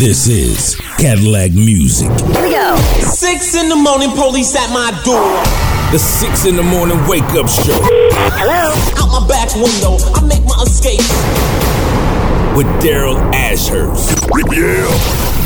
This is Cadillac Music. Here we go. Six in the morning, police at my door. The six in the morning wake up show Hello. Out my back window, I make my escape. with Daryl Ashurst. Yeah.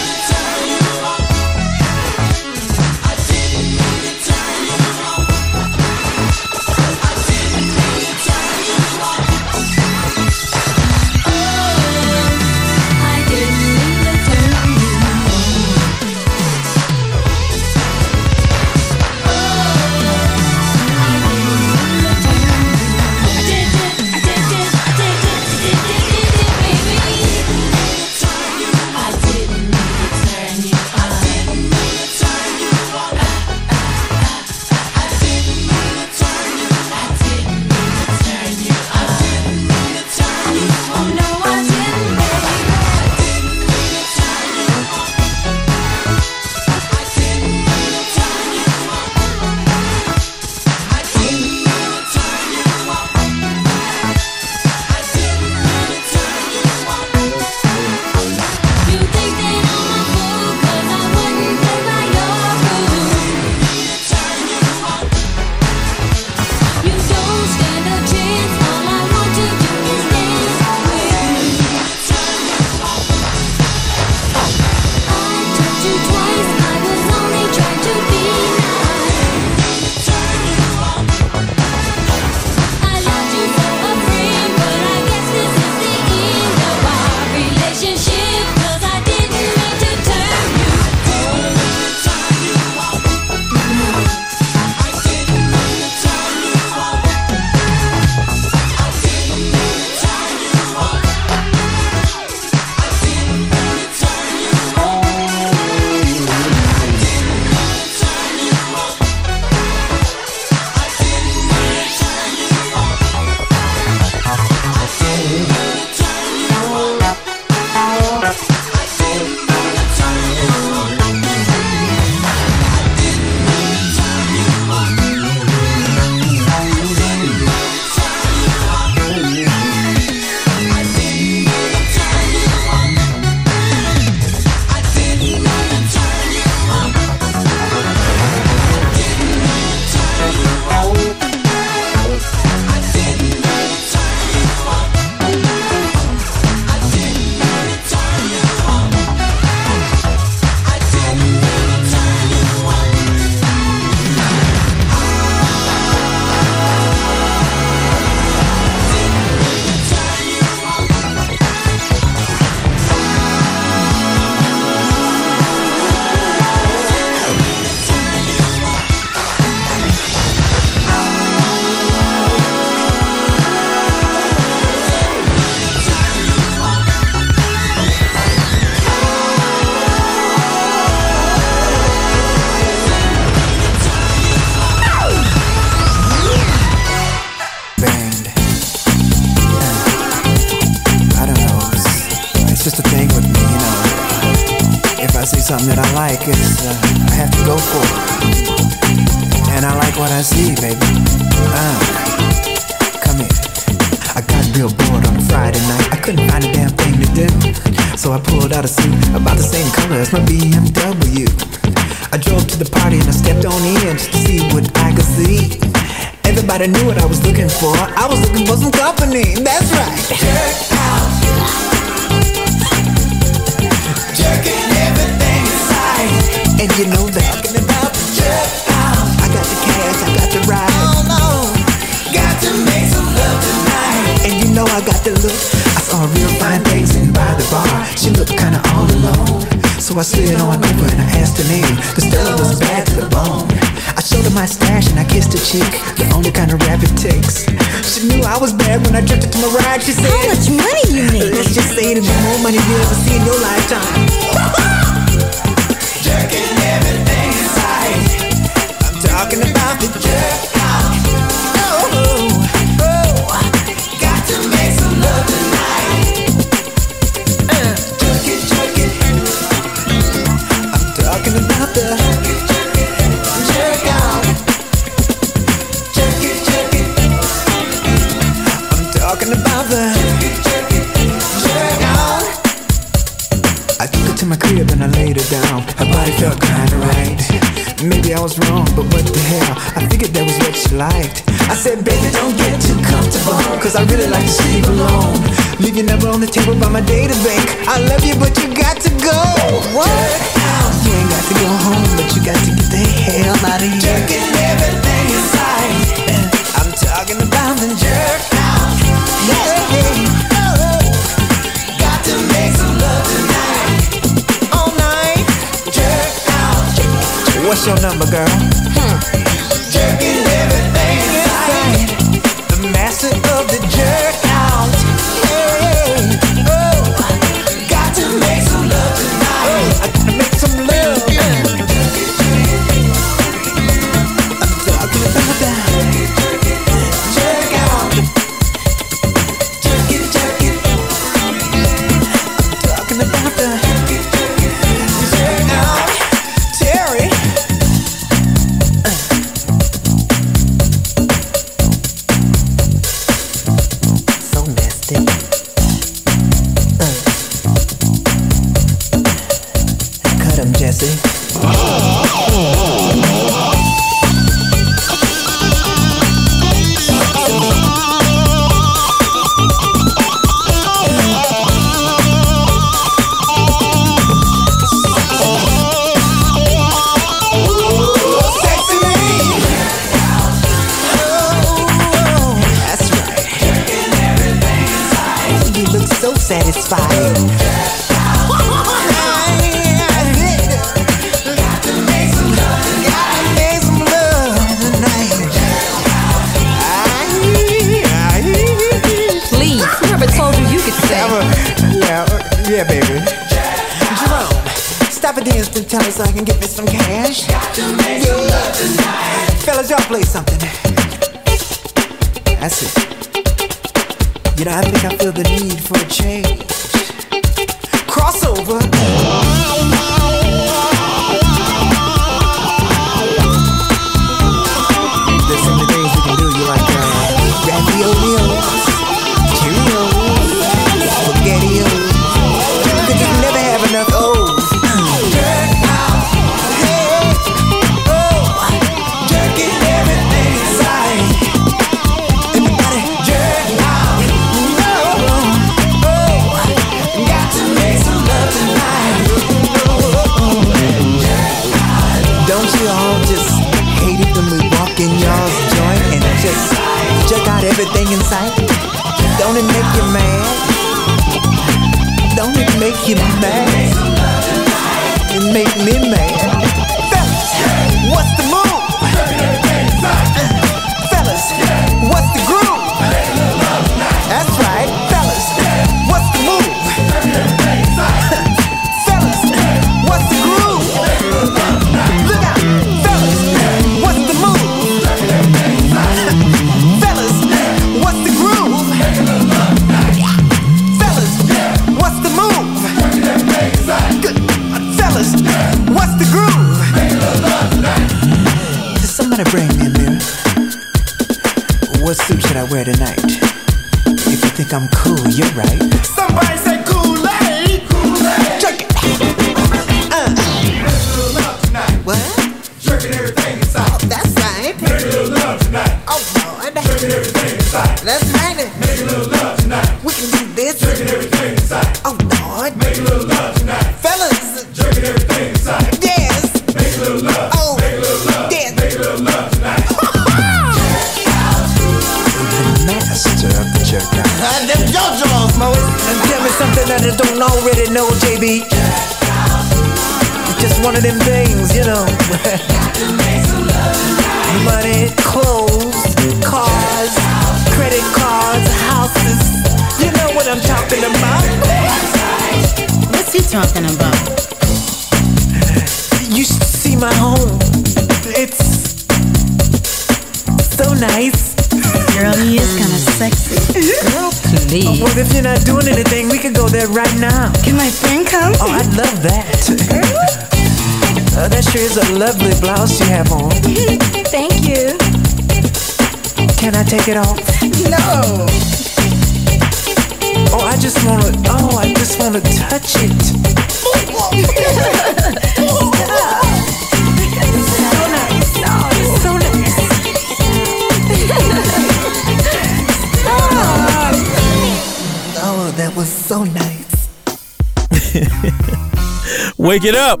Wake it up.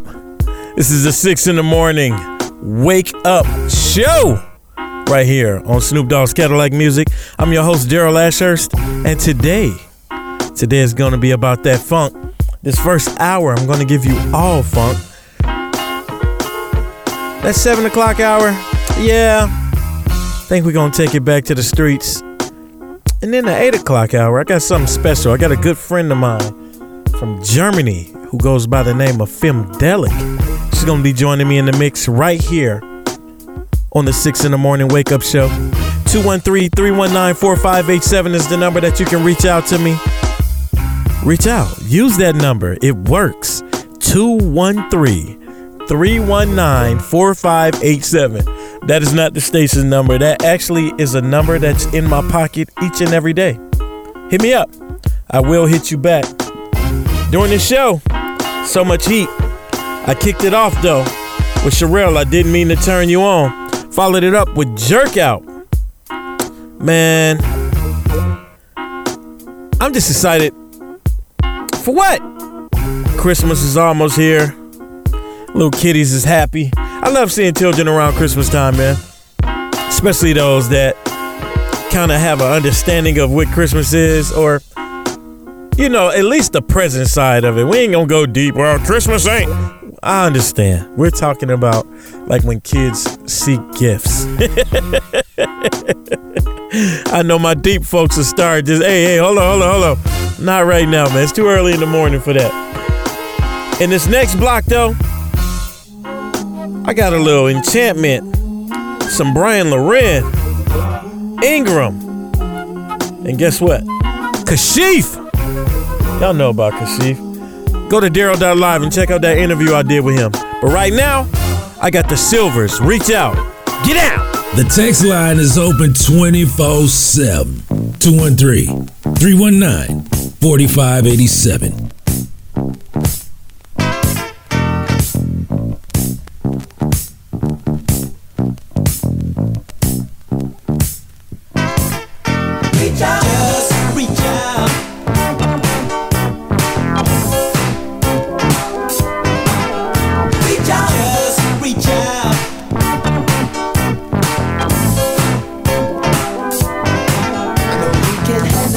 This is the six in the morning wake up show right here on Snoop Dogg's Cadillac Music. I'm your host, Daryl Ashurst, and today, today is going to be about that funk. This first hour, I'm going to give you all funk. That seven o'clock hour, yeah, I think we're going to take it back to the streets. And then the eight o'clock hour, I got something special. I got a good friend of mine from Germany who goes by the name of Femdelic. She's gonna be joining me in the mix right here on the six in the morning wake up show. 213-319-4587 is the number that you can reach out to me. Reach out. Use that number. It works. 213-319-4587. That is not the station number. That actually is a number that's in my pocket each and every day. Hit me up. I will hit you back. During the show, so much heat. I kicked it off though with Cherrelle. I didn't mean to turn you on. Followed it up with Jerk Out. Man, I'm just excited. For what? Christmas is almost here. Little kiddies is happy. I love seeing children around Christmas time, man. Especially those that kind of have an understanding of what Christmas is or you know, at least the present side of it. We ain't gonna go deep. Well, Christmas ain't. I understand. We're talking about like when kids seek gifts. I know my deep folks will start just, hey, hey, hold on, hold on, hold on. Not right now, man. It's too early in the morning for that. In this next block, though, I got a little enchantment. Some Bryan Loren, Ingram, and guess what? Kashif. Y'all know about Kashif. Go to Daryl.live and check out that interview I did with him. But right now, I got the Silvers. Reach out. Get out. The text line is open 24 7. 213 319 4587.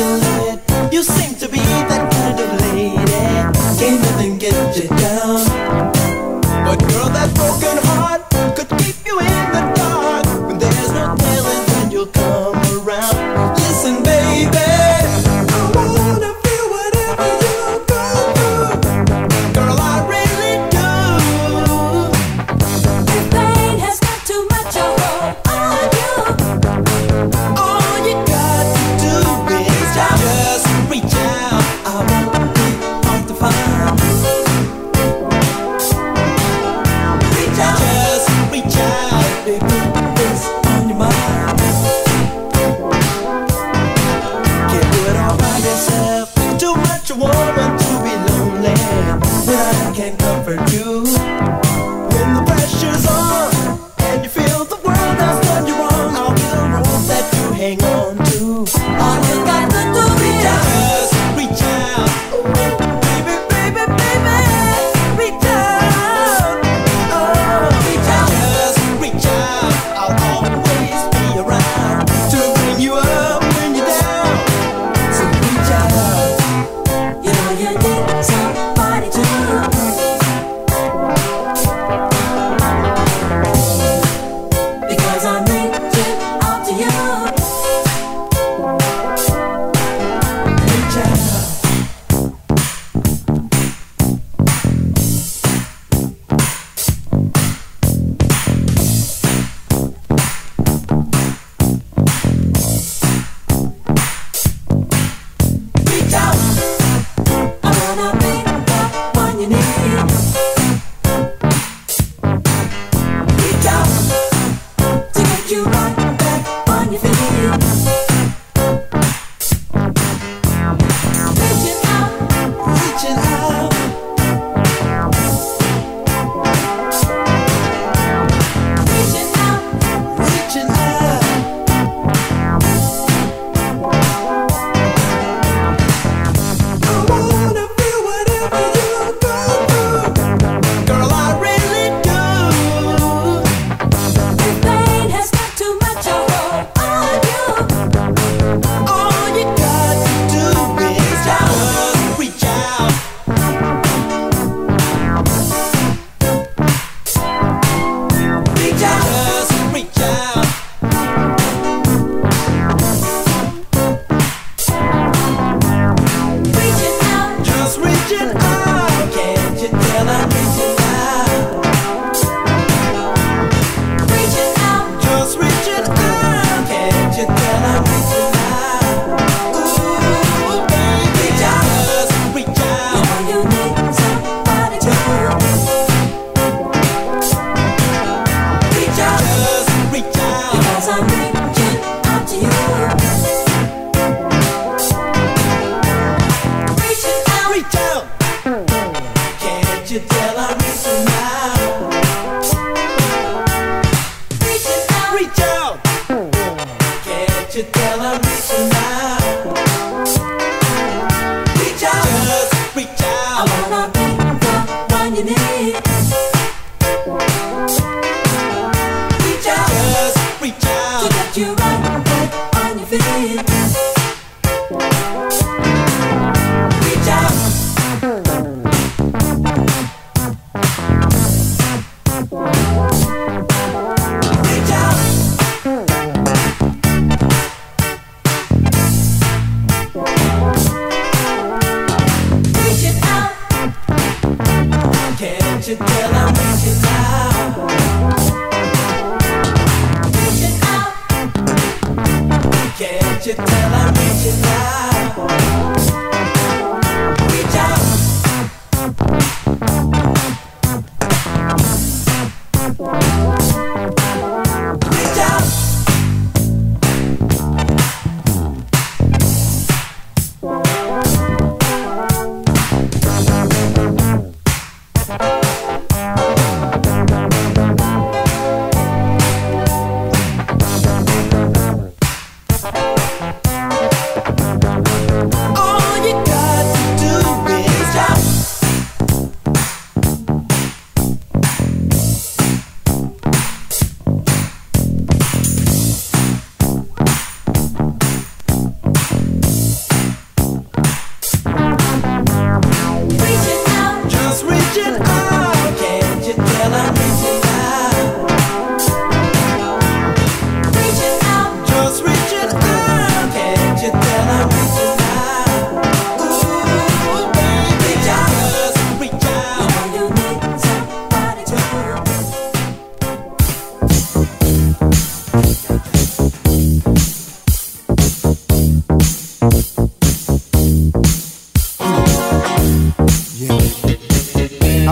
Can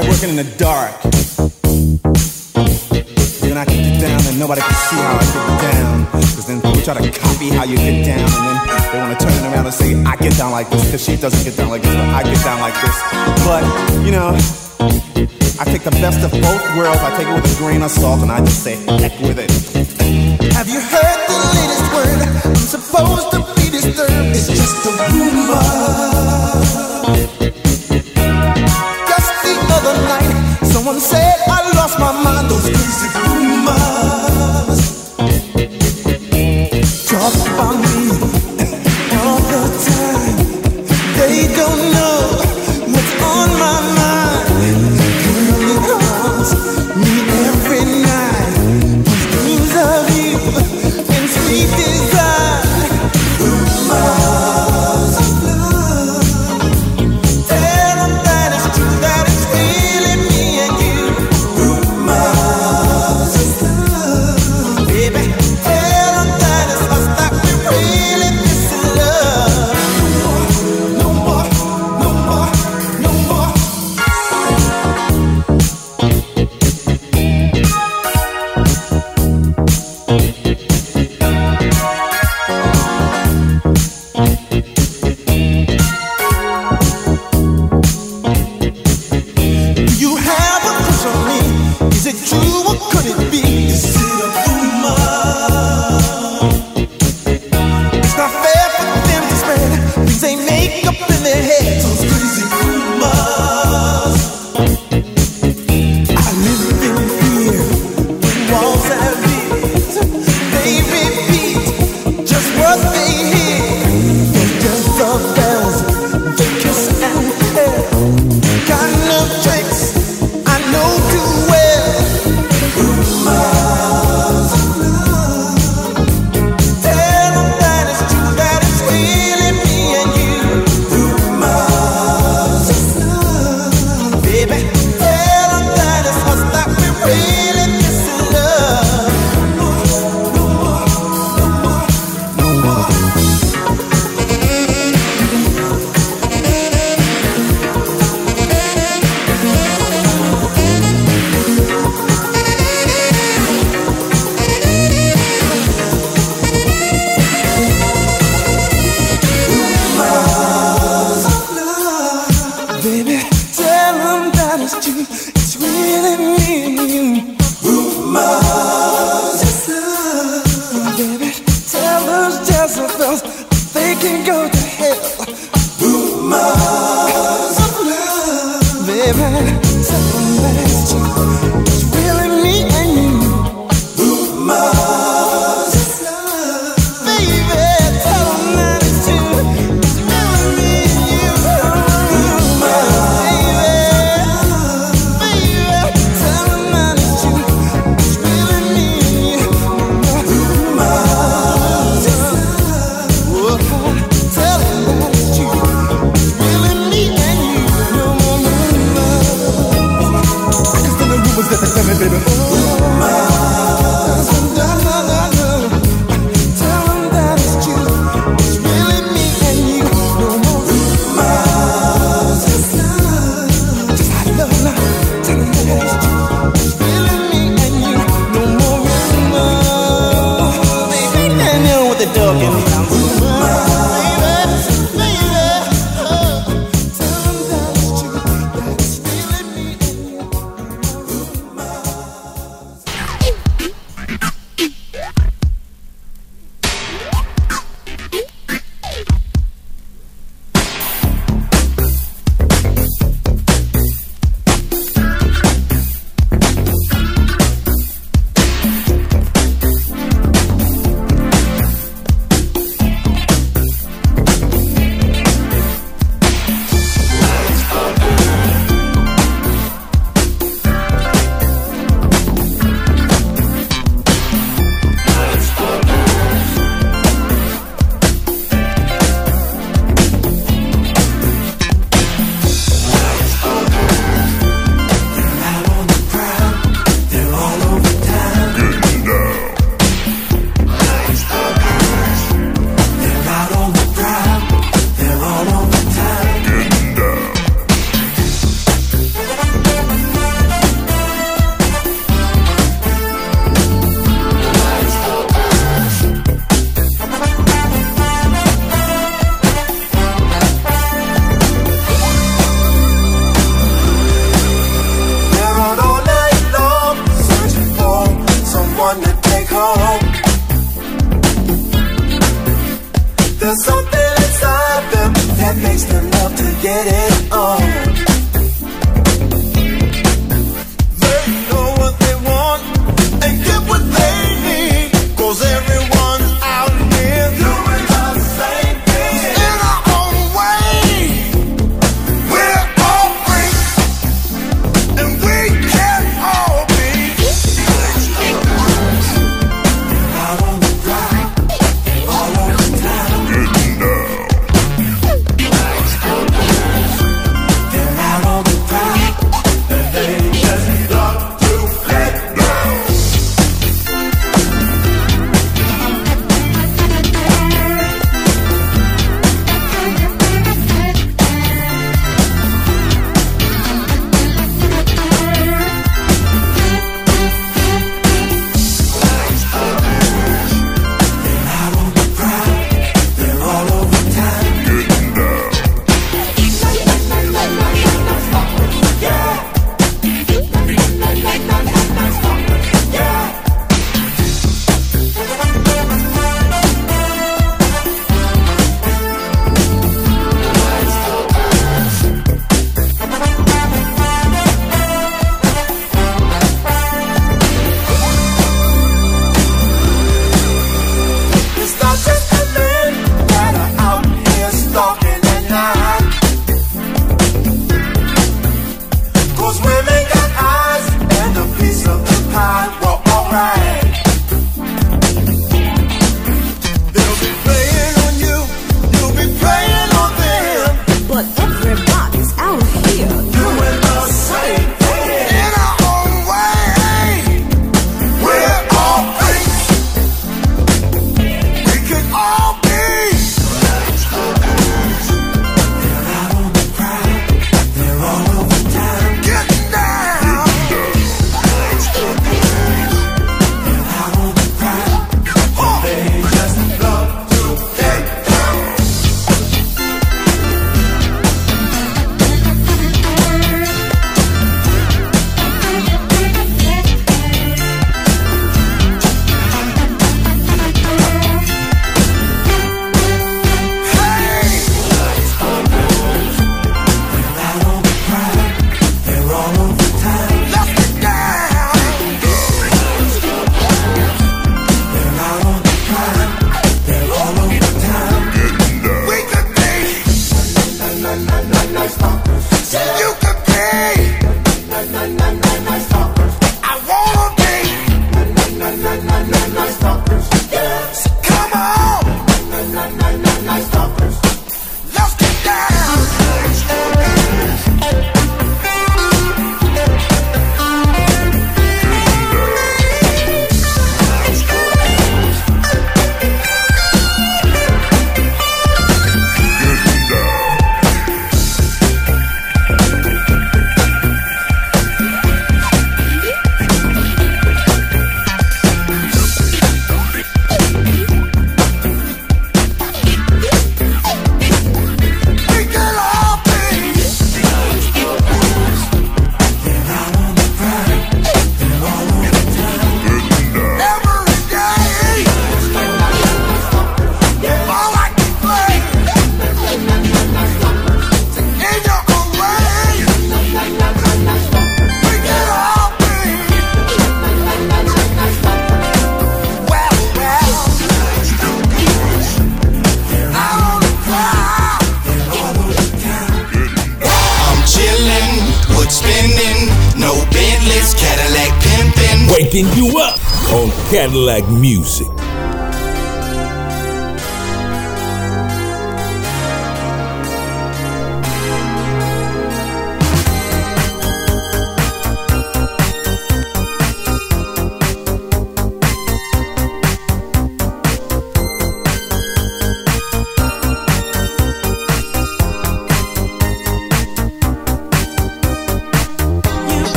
like working in the dark. Then I can get down and nobody can see how I get down. Cause then people try to copy how you get down and then they wanna turn it around and say, I get down like this. Cause she doesn't get down like this, but I get down like this. But, you know, I take the best of both worlds. I take it with a grain of salt and I just say, heck with it. Have you heard the latest word? I'm supposed to be disturbed. It's just a rumor. Someone said I lost my mind. Those crazy rumors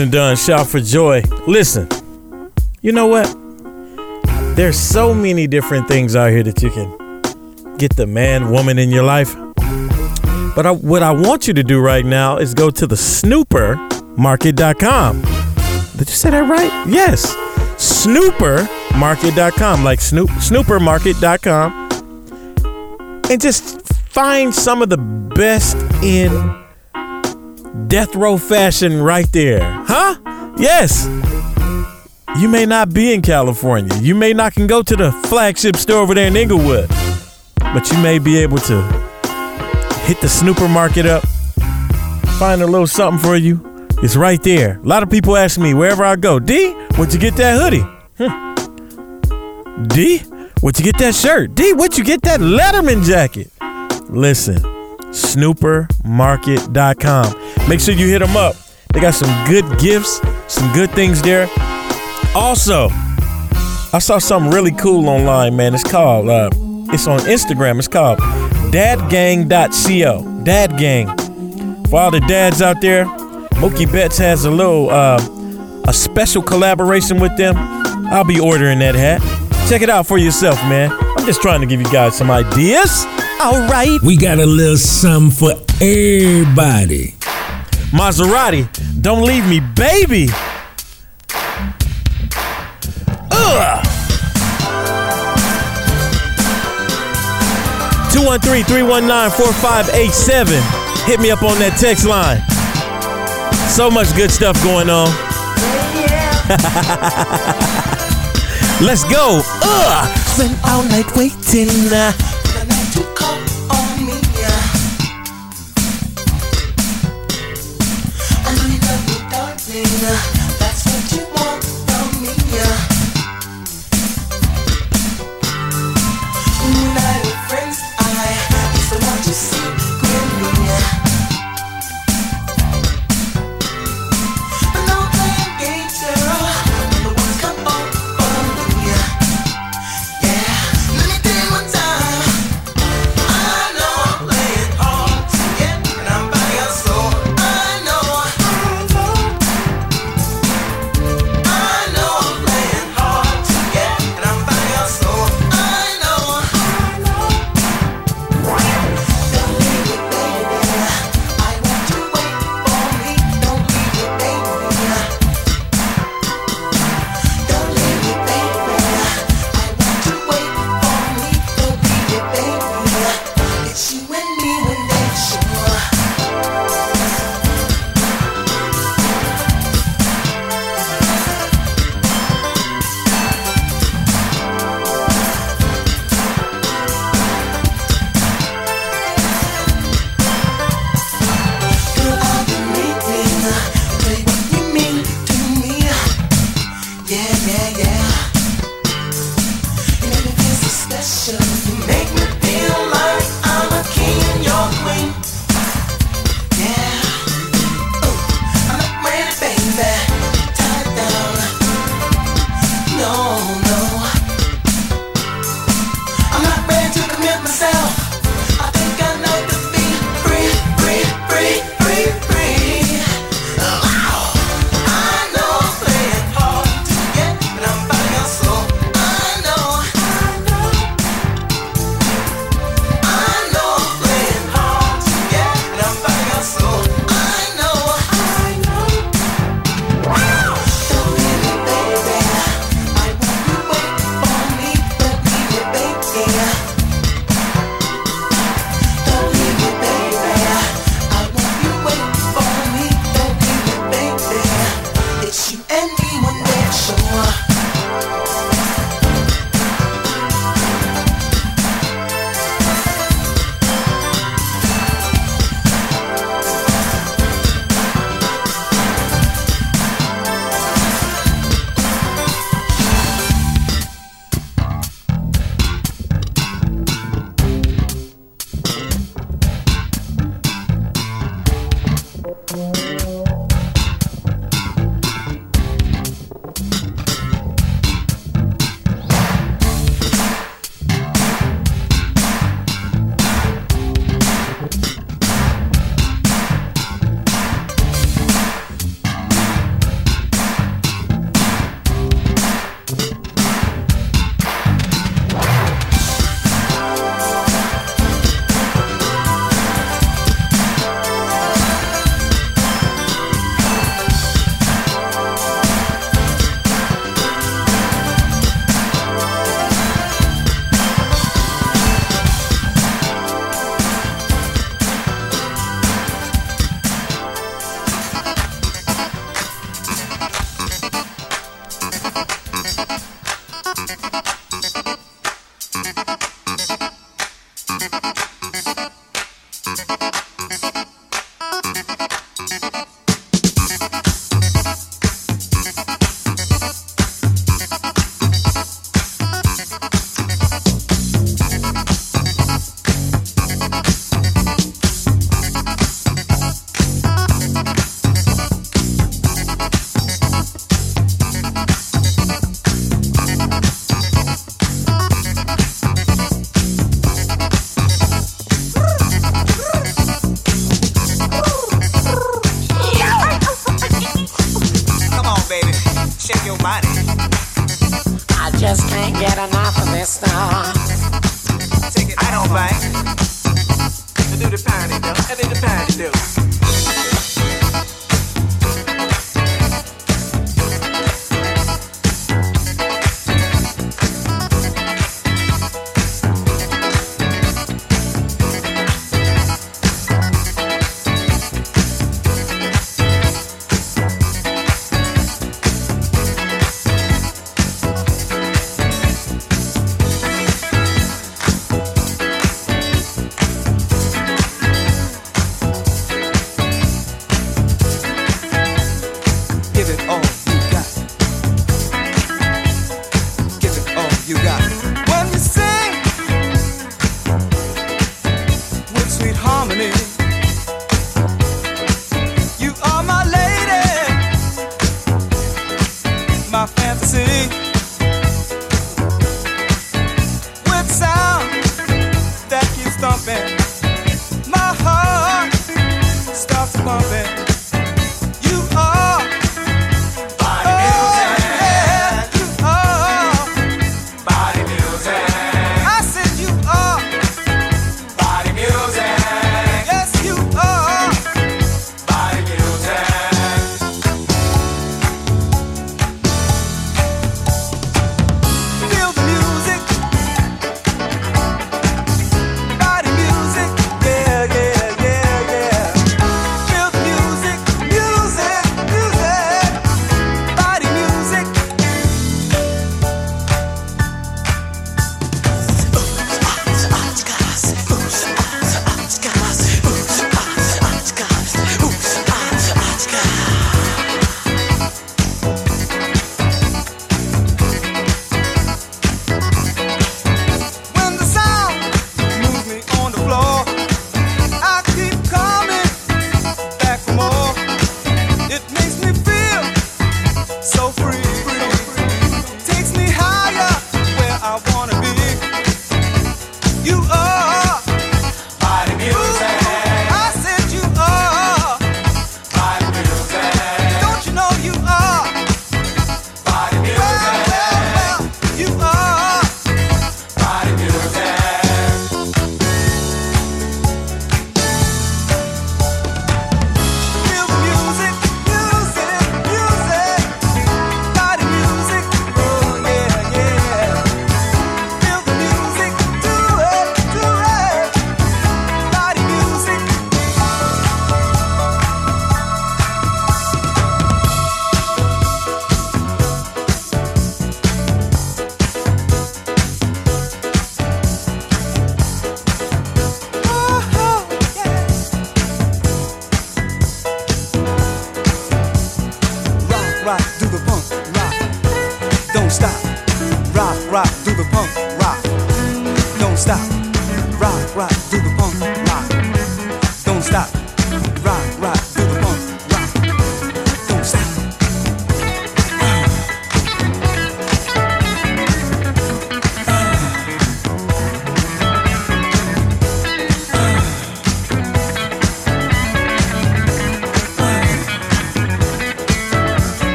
and Dunn, shout for joy. Listen, you know what? There's so many different things out here that you can get the man, woman in your life. But I, what I want you to do right now is go to the snoopermarket.com. Did you say that right? Yes. Snoopermarket.com, like Snoop, snoopermarket.com. And just find some of the best in death row fashion right there. Huh? Yes. You may not be in California. You may not can go to the flagship store over there in Inglewood. But you may be able to hit the snooper market up, find a little something for you. It's right there. A lot of people ask me wherever I go, D, where'd you get that hoodie? Hmm. D, where'd you get that shirt? D, where'd you get that Letterman jacket? Listen, snoopermarket.com. Make sure you hit them up. They got some good gifts, some good things there. Also, I saw something really cool online, man. It's called, uh, it's on Instagram. It's called dadgang.co. Dad Gang. For all the dads out there, Mookie Betts has a little, uh, a special collaboration with them. I'll be ordering that hat. Check it out for yourself, man. I'm just trying to give you guys some ideas. All right. We got a little something for everybody. Maserati, don't leave me, baby. Ugh. 213-319-4587. Hit me up on that text line. So much good stuff going on. Let's go. Ugh. Spent all night waiting uh, 나.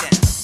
Down.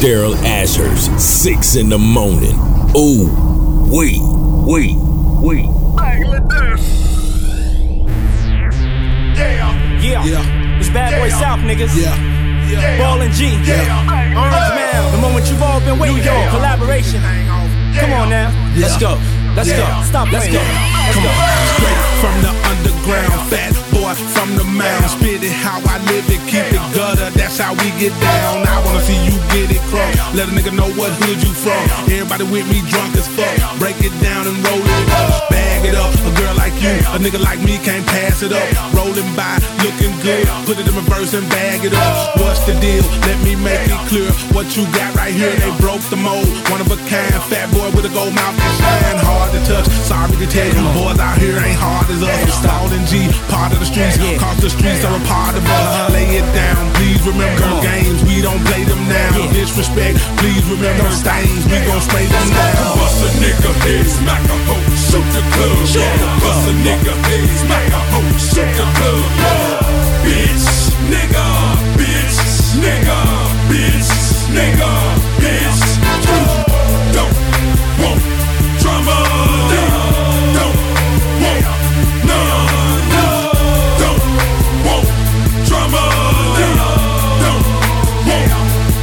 Daryl Ashers, 6 in the morning. Ooh, wait, wait, wait. Yeah. Yeah. Yeah. It's Bad Boy South, niggas. Yeah. Yeah. Ball and G. Yeah. Orange Mound. The moment you've all been waiting for. Yeah. Collaboration. Come on now. Let's go. Let's Yeah. go. Stop Let's go. Let's Come go. on. Straight from the underground, fat boy from the mound. Spit it how I live it, keep it gutter. That's how we get down. I wanna see you get it crunk. Let a nigga know what hood you from. Everybody with me drunk as fuck. Break it down and roll it up. Bag it up. A girl like you, a nigga like me can't pass it up. Rolling by, looking good. Put it in reverse and bag it up. What's the deal? Let me make it clear. What you got right here, they broke the mold. One of a kind, fat boy with a gold mouth and shine. Hard to touch. Sorry to tell you, boys out here ain't hard as us. Stalling G, part of the streets. Cause the streets are a part of us. Lay it down, please remember games. We don't play them now. Disrespect, please remember stains. We gon' spray them down. Bust a nigga head, smack a hoe, shoot the club. Yeah. Bust a nigga head, smack a hoe, oh, shoot the club. Yeah. Bitch, nigga, bitch, nigga, bitch, nigga, bitch. Don't want drama. Don't want none. Don't want drama. Don't want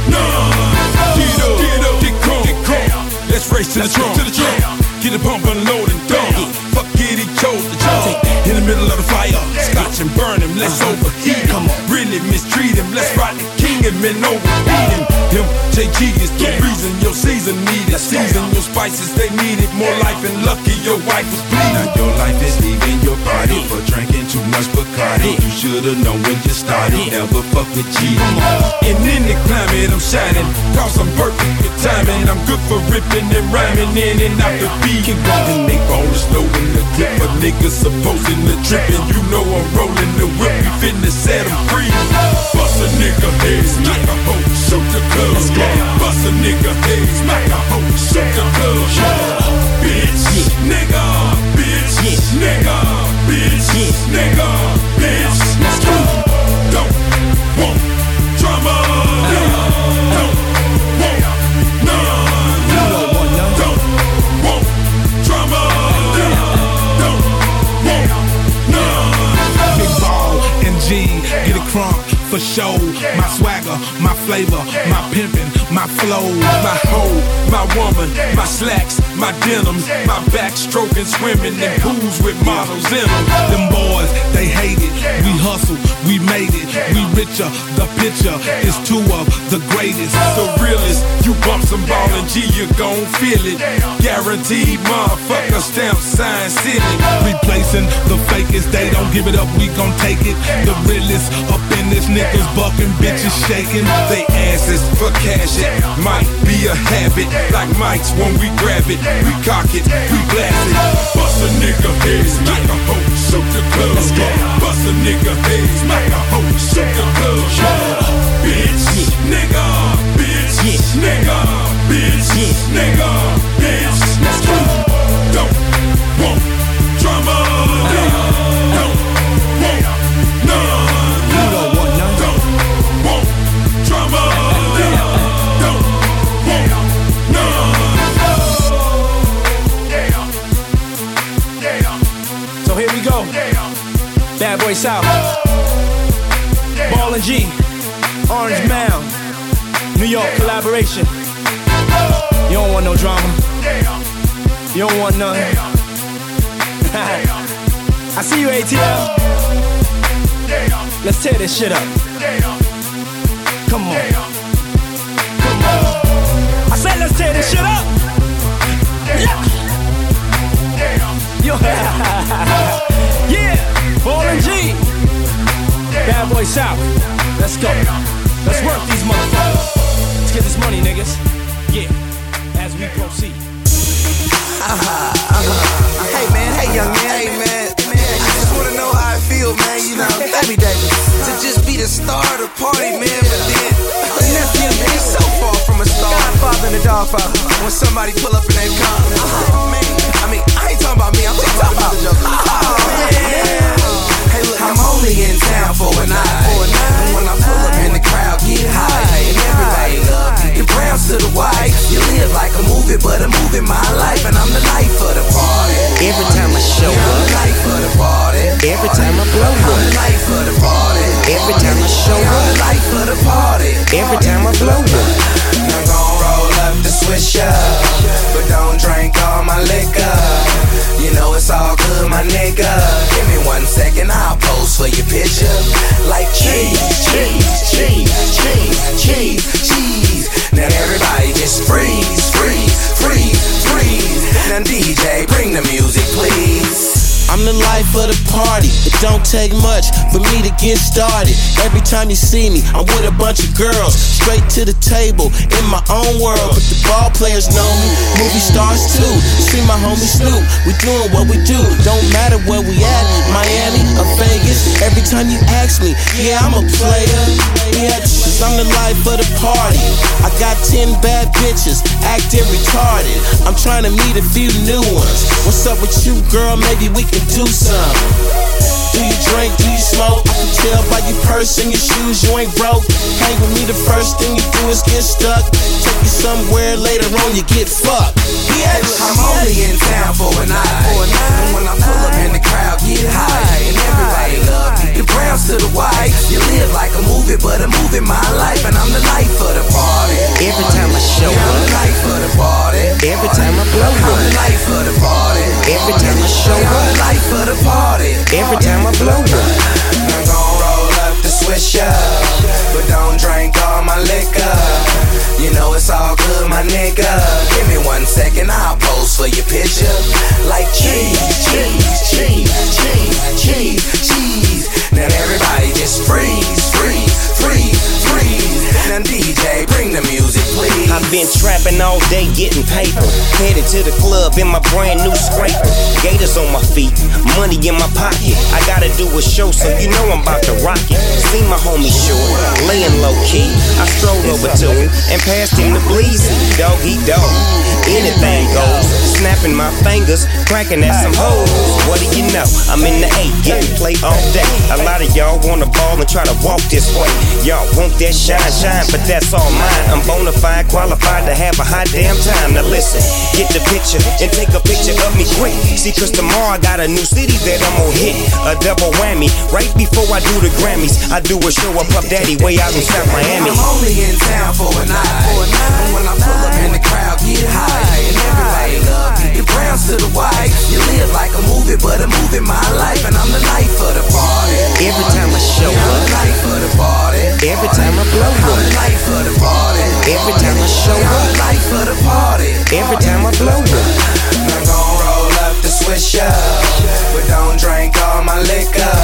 none. Get up, get up, get crunk, get crunk. Let's race to the trunk, to the trunk. Get a pump, unload and dump. Fuck it, he chose the jump. In the middle of the fire, and burn him. Let's overheat him. Really mistreat him. Let's ride the king and overbeat him. Him, JG is the reason your season needed. Season your spices, they needed more life and lucky your wife was bleeding. Now your life is leaving your body for drinking too much Bacardi. You should've known when you started. Never fuck with cheating. And in any climate, I'm shining. Cause I'm perfect with timing. I'm good for ripping and rhyming in and out the beat. Keep going, they ballin' slow in the clip. A nigga supposing to trippin'. You know I'm rolling the whip. We finna set 'em free. Bust a nigga head, smack a hoe, shoot the club. Bust a nigga head, smack a hoe, shoot the club. Bitch, nigga, bitch, nigga, bitch, nigga, bitch. Let's go. Don't want for show. My swagger, my flavor, my pimpin', my flow, My hoe, my woman, my slacks, my denims, my backstroke and swimming in pools with models in them. Them boys, they hate it. We hustle, we made it. We richer. The picture is two of the greatest. The realest, you bump some ball and G, you gon' feel it. Guaranteed, motherfucker, stamp sign city. Replacing the fakest, they don't give it up, we gon' take it. The realest up in this niggas bucking, bitches shaking. They asses for cash it might be a habit. Like mics when we grab it, we cock it, we blast it. Bust a nigga head, smack a hoe, shoot the club. Bust a nigga head, smack a hoe, shoot the club. Bitch, nigga, bitch, nigga, bitch, nigga, bitch. Let's go. Ball and G. Orange Mound. New York collaboration. You don't want no drama. You don't want none. I see you, ATL. Let's tear this shit up. Come on. Come on. I said let's tear this shit up. Yeah. Yo. yeah. Ball and G. Bad Boy South. Let's go. Let's work these motherfuckers. Let's get this money, niggas. Yeah. As we proceed. Uh-huh, uh-huh. Hey man, hey young man, hey man, man. I just wanna know how I feel, man. You know, every day to just be the star of the party, man. But then the nephew, man, he's so far from a star. Godfather and the dogfather. When somebody pull up in their car, man. I mean, I ain't talking about me. I'm talking about another joke. Oh, man. I'm only in town for a night. For a night. And when I pull up in the crowd, get high. And everybody love you. The browns to the white. You live like a movie, but I'm moving my life. And I'm the life of the party. Every time I show I'm the up, life of the party. every time I blow I'm the up, life of the party. every time I show I'm the up, life of the party. every time I blow up with ya. But don't drink all my liquor. You know it's all good, my nigga. Give me one second, I'll pose for your picture. Like cheese, cheese, cheese, cheese, cheese, cheese. Now everybody just freeze, freeze, freeze, freeze. Now DJ, bring the music, please take much for me to get started. Every time you see me, I'm with a bunch of girls. Straight to the table, in my own world. But the ball players know me, movie stars too. See my homie Snoop, we doing what we do. Don't matter where we at, Miami or Vegas. Every time you ask me, yeah, I'm a player. Yeah, cause I'm the life of the party. I got 10 bad bitches, acting retarded. I'm trying to meet a few new ones. What's up with you, girl? Maybe we can do some. Do you drink? Do you smoke? I can tell by your purse and your shoes you ain't broke. Hang with me, the first thing you do is get stuck. Take you somewhere later on, you get fucked. Bitch. I'm only in town for a night. And when I pull up in the crowd, get high. And everybody love me. The browns to the white. You live like a movie, but I'm moving my life. And I'm the life of the party. Every time I show Yeah, I'm the life of the party. every time I blow up. I'm the life of the party. every time I show Yeah, I'm the life of the party. every time I blow up. I'm gon' roll up the swisher, but don't drink all my liquor. You know it's all good, my nigga. Give me one second, I'll pose for your picture. Like cheese, cheese, cheese, cheese, cheese, cheese. Now everybody just freeze, freeze, freeze, freeze. Now DJ, bring the music, please. I've been trapping all day getting paper. Headed to the club in my brand new scraper. Gators on my feet, money in my pocket. I gotta do a show, so you know I'm about to rock it. See my homie short, laying low key. I strolled over to him and passed him the bleezy. Dog eat dog, anything goes. Snapping my fingers, cracking at some hoes. What do you know? I'm in the eight, getting played all day. A lot of y'all wanna ball and try to walk this way. Y'all want that shine, shine, but that's all mine. I'm bona fide, qualified to have a hot damn time. Now listen, get the picture and take a picture of me quick. See, cause tomorrow I got a new city that I'm gonna hit. A double whammy. Right before I do the Grammys, I do a show up Puff Daddy way out in South Miami. I'm only in town for a night. And when I pull up in the crowd, get high. And everybody love me. The browns to the white. You live like a movie, but I'm moving my life. And I'm the life of the party. Every time I show Yeah, I'm up, the life of the party. every time I blow I'm the up, life of the party. every time I show Yeah, I'm up, the life of the party. every time I blow up. I'm gon' roll up the swisher, but don't drink all my liquor.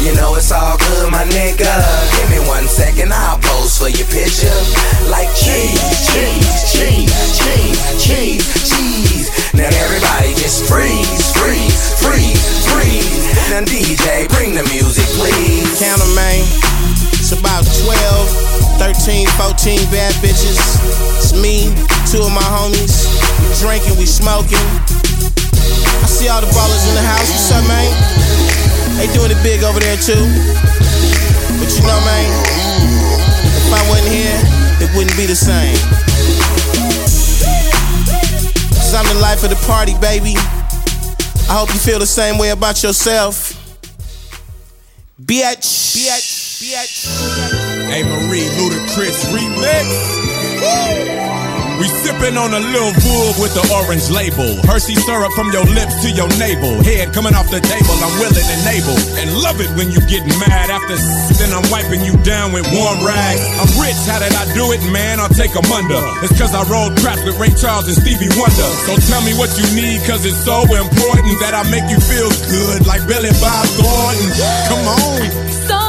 You know it's all good, my nigga. Give me one second, I'll pose for your picture. Like cheese, cheese, cheese, cheese, cheese, cheese. Now everybody just freeze, freeze, freeze, freeze. Now DJ, bring the music, please. Count 'em, man. It's about 12, 13, 14 bad bitches. It's me, two of my homies. We drinking, we smoking. I see all the ballers in the house. What's up, man? They doing it big over there, too. But you know, man, if I wasn't here, it wouldn't be the same. Cause I'm the life of the party, baby. I hope you feel the same way about yourself. Bitch. Bitch. Bitch. Amerie Ludacris remix. Woo! We sipping on a little Veuve with the orange label. Hershey syrup from your lips to your navel. Head coming off the table, I'm willing and able. And love it when you get mad after s- then I'm wiping you down with warm rags. I'm rich, how did I do it, man? I'll take 'em under. It's cause I rolled craps with Ray Charles and Stevie Wonder. So tell me what you need, cause it's so important that I make you feel good like Billy Bob Thornton. Come on. So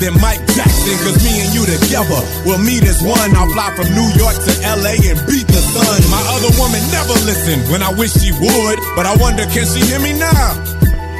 than Mike Jackson. Cause me and you together will meet as one. I'll fly from New York to LA and beat the sun. My other woman never listened when I wish she would. But I wonder, can she hear me now?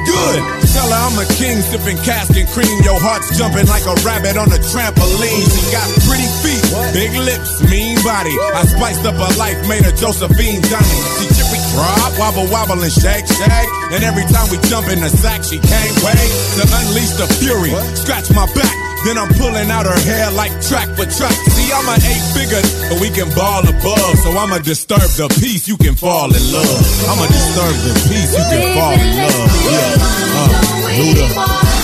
Good. Tell her I'm a king, sipping cask and cream. Your heart's jumping like a rabbit on a trampoline. She got pretty feet, big lips, mean body. I spiced up her life, made her Josephine Johnny. She drop, wobble wobble and shake shake. And every time we jump in the sack, she can't wait to unleash the fury. Scratch my back. Then I'm pulling out her hair like track for track. See, I'm an eight figure, but we can ball above. So I'ma disturb the peace, you can fall in love. I'ma disturb the peace, you can fall in love. Yeah. Uh, Luda.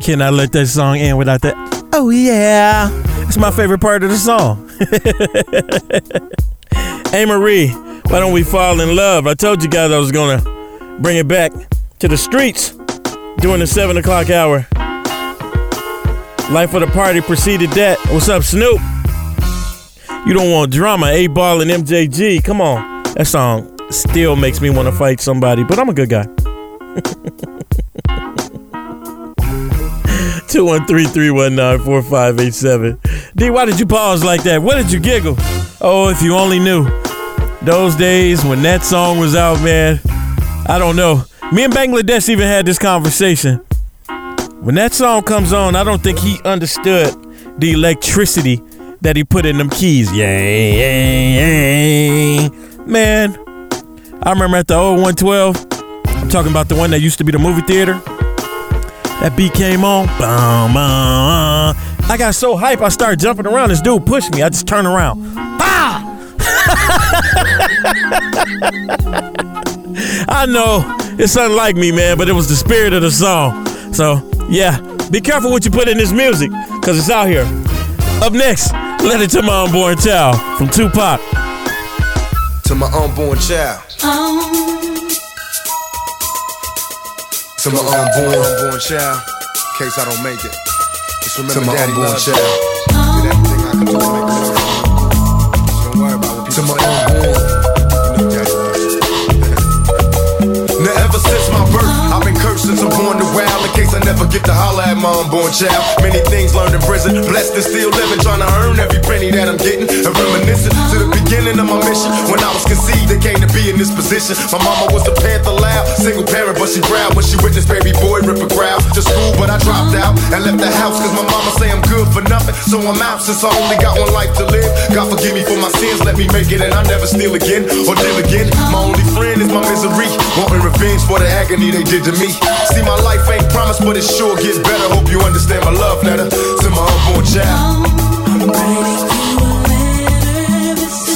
I cannot let that song end without that. Oh yeah, it's my favorite part of the song. hey Marie, why don't we fall in love? I told you guys I was gonna bring it back to the streets during the seven o'clock hour. Life of the party preceded that. What's up, Snoop? You don't want drama, 8Ball and MJG. Come on, that song still makes me want to fight somebody, but I'm a good guy. 213-319-4587. D, why did you pause like that? What did you giggle? Oh, if you only knew. Those days when that song was out, man. I don't know. Me and Bangladesh even had this conversation. When that song comes on, I don't think he understood the electricity that he put in them keys. Yay, yay, yay. Man, I remember at the old 112, I'm talking about the one that used to be the movie theater. That beat came on. Bum, bum. I got so hype, I started jumping around. This dude pushed me. I just turned around. Bah! I know it's unlike me, man, but it was the spirit of the song. So, yeah, be careful what you put in this music, because it's out here. Up next, let it to my unborn child from Tupac. To my unborn child. Oh. To my unborn, unborn child. In case I don't make it. Just remember to my daddy unborn child. Did everything I could do to make it work. So don't worry about what people To my unborn. You know daddy loves you. Now ever since my birth, I've been cursed since I'm born to wild. In case I never get to holler at my unborn child. Many things learned in prison, blessed and still living, trying to earn every penny that I'm getting. And reminiscing to the beginning of my mission. When I was conceived, they came to be in this position. My mama was a panther loud, single parent, but she growled when she witnessed baby boy rip a crowd. To school, but I dropped out and left the house. Cause my mama say I'm good for nothing. So I'm out since I only got one life to live. God forgive me for my sins, let me make it, and I never steal again or deal again. My only friend is my misery, wanting revenge for the agony they did to me. See, my life ain't promised, but it sure gets better. Hope you understand my love letter to my unborn child.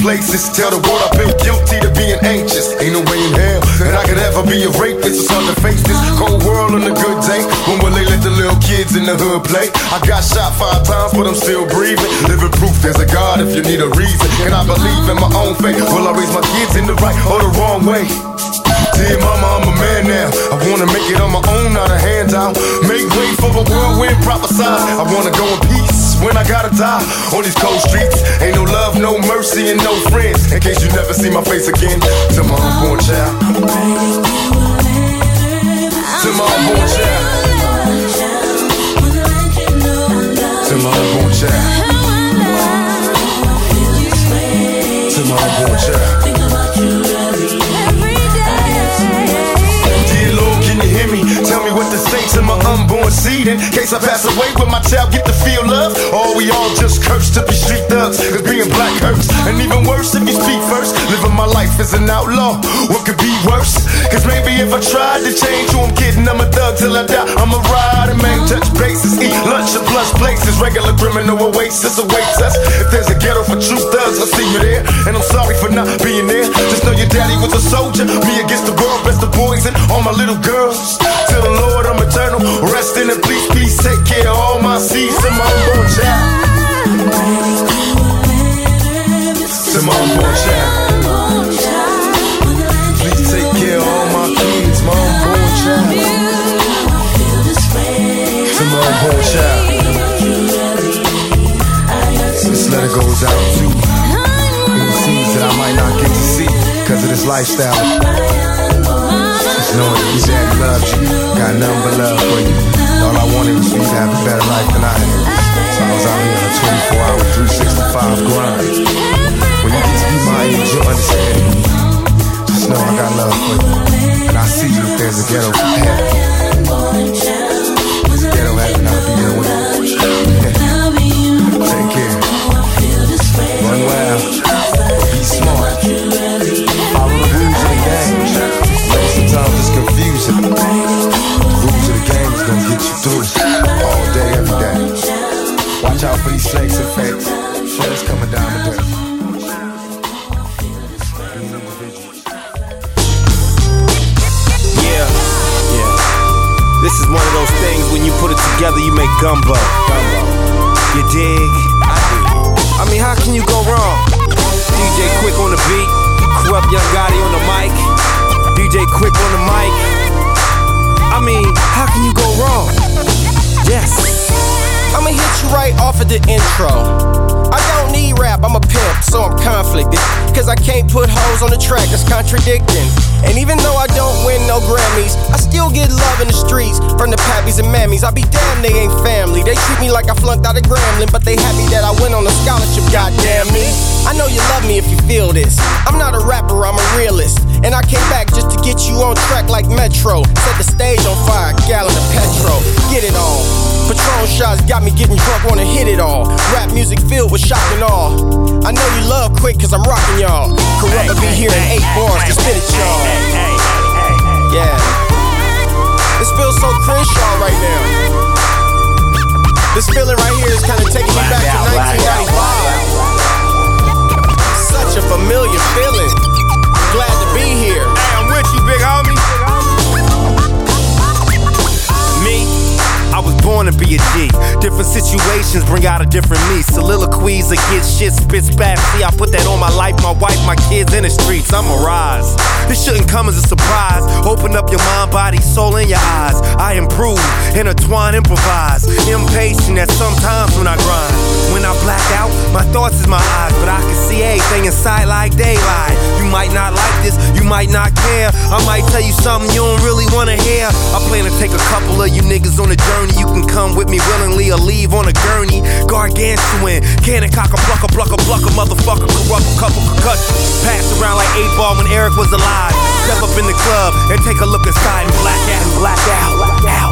places. Tell the world I've been guilty to being anxious. Ain't no way in hell that I could ever be a rapist. It's hard to face this cold world on a good day. When will they let the little kids in the hood play? I got shot five times, but I'm still breathing. Living proof there's a God if you need a reason. And I believe in my own faith. Will I raise my kids in the right or the wrong way? Dear mama, I'm a man now. I wanna make it on my own, not a handout. Make way for a whirlwind prophesy. I wanna go in peace when I gotta die on these cold streets. Ain't no love, no mercy, and no friends. In case you never see my face again, to my unborn child. To my unborn child. To my unborn child. To my unborn seed in case I pass away. Will my child get to feel love? Or we all just cursed to be street thugs? cause being black hurts. And even worse if you speak first. Living my life as an outlaw, what could be worse? Cause maybe if I tried to change who I'm kidding, I'm a thug till I die. I'm a rider, man, touch bases, eat lunch at plush places. Regular criminal oasis awaits us. If there's a ghetto for true thugs, I'll see you there. And I'm sorry for not being there. Just know your daddy was a soldier. Me against the world, best of boys and all my little girls. Lifestyle. Just knowing daddy loves you, got nothing but love for you. All I wanted was for you to have a better life than I had. So I was out here on a 24 hour, 365 grind. When you get to be my age, you'll understand. Just know I got love for you. And I see you if there's a ghetto heaven. There's a ghetto heaven, And fakes. Coming down the dirt. Yeah, yeah. This is one of those things when you put it together, you make gumbo. You dig? I dig. I mean, how can you go wrong? DJ Quik on the beat, Kurupt Young Gotti on the mic, DJ Quik on the mic. I mean, how can you go wrong? Yes. I'ma hit you right off of the intro. I don't need rap, I'm a pimp, so I'm conflicted. Cause I can't put hoes on the track, that's contradicting. And even though I don't win no Grammys, I still get love in the streets from the pappies and mammies. I be damned they ain't family. They treat me like I flunked out of Grambling, but they happy that I went on a scholarship, goddamn me. I know you love me if you feel this. I'm not a rapper, I'm a realist. And I came back just to get you on track like Metro. Set the stage on fire, gallon of petrol. Get it on. Patron shots got me getting drunk, wanna hit it all. Rap music filled with shock and awe. I know you love Quik cause I'm rocking y'all. Kurupt be here in eight bars to spit it y'all. Yeah. This feels so Crenshaw right now. This feeling right here is kind of taking me back to 1995. Such a familiar feeling. Glad to be here. Hey, I'm with you, big homie. I was born to be a G. Different situations bring out a different me. Soliloquies against shit, spits back. See, I put that on my life, my wife, my kids in the streets. I'm a rise. This shouldn't come as a surprise. Open up your mind, body, soul, and your eyes. I improve, intertwine, improvise. Impatient at sometimes when I grind. When I black out, my thoughts is my eyes, but I can see everything inside like daylight. You might not like this, you might not care. I might tell you something you don't really wanna hear. I plan to take a couple of you niggas on a journey. You can come with me willingly or leave on a gurney. Gargantuan, cannon cock a pluck a pluck a pluck a motherfucker, corrupt a couple concussions. Pass around like eight ball when Eric was alive. Step up in the club and take a look inside and black out black out. out, out.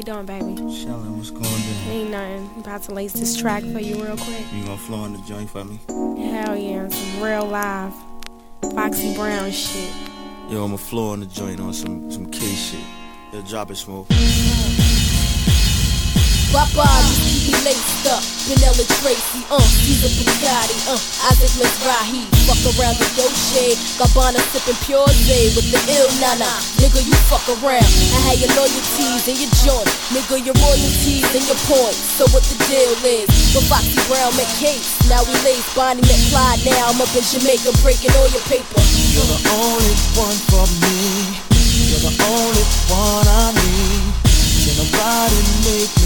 You doing, baby? What's going on? Ain't nothing. About to lace this track for you real quick. You gonna flow in the joint for me? Hell yeah, some real live Foxy Brown shit. Yo, I'ma flow on the joint on some some K shit. Yo, drop it, smoke. Papa, just keep me laced up. Vanilla Tracy, uh, he's a Bugatti, uh, Isaac Mizrahi. Fuck around the Dolce, Gabbana sipping pure J with the ill nana. Nigga, you fuck around. I had your loyalties and your joint. Nigga, your royalties and your points. So what the deal is? But Foxy Brown met Case. Now we lace Bonnie Clyde. Now I'm up in Jamaica breaking all your paper. You're the only one for me. You're the only one I need. Can nobody make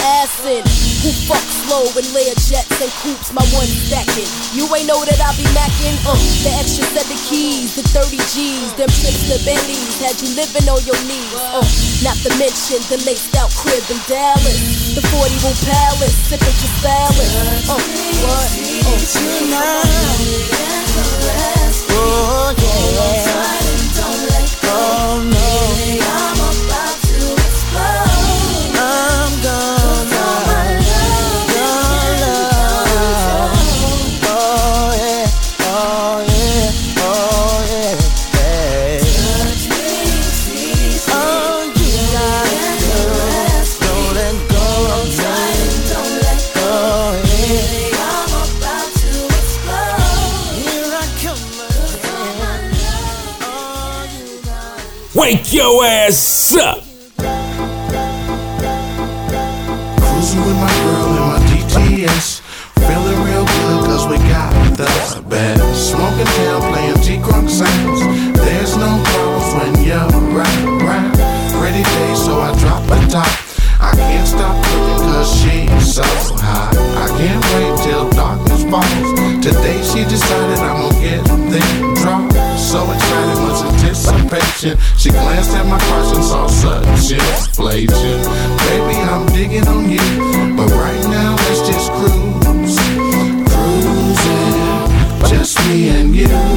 the in. Who fuck slow and layer jets and coops, my one stacking. You ain't know that I be macking? Uh, the extra set of keys, the 30 G's, them trips, to Bentleys, had you living on your knees. Uh, not to mention the laced out crib in Dallas. The 40 room palace, sipping your salad. Uh, what? Uh, Oh yeah. Oh no. Wake your ass up. Cruising with my girl in my DTS. Feeling real good cause we got the best. Smoking down, playing G-Crunk sounds. There's no problems when you're right, right. Pretty day, so I drop the top. I can't stop looking cause she's so hot. I can't wait till darkness falls. Today she decided I'm anticipation. She glanced at my crush and saw such inflation. Baby, I'm digging on you. But right now, let's just cruise. Cruising, just me and you.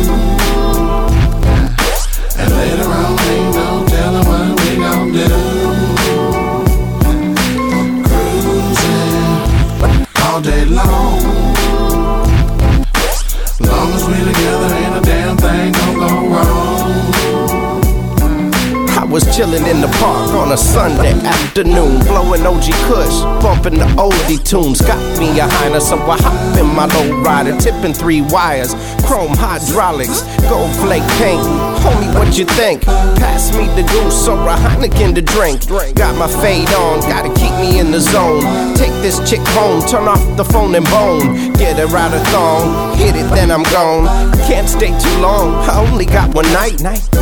Chillin' in the park on a Sunday afternoon, blowing OG Kush, bumping the oldie tunes. Got me a Heiner, so I hop in my low rider, tipping three wires, chrome hydraulics, gold flake paint. Homie, what you think? Pass me the goose or a Heineken to drink. Got my fade on, gotta keep me in the zone. Take this chick home, turn off the phone and bone. Get her out of thong, hit it, then I'm gone. Can't stay too long, I only got one night. night.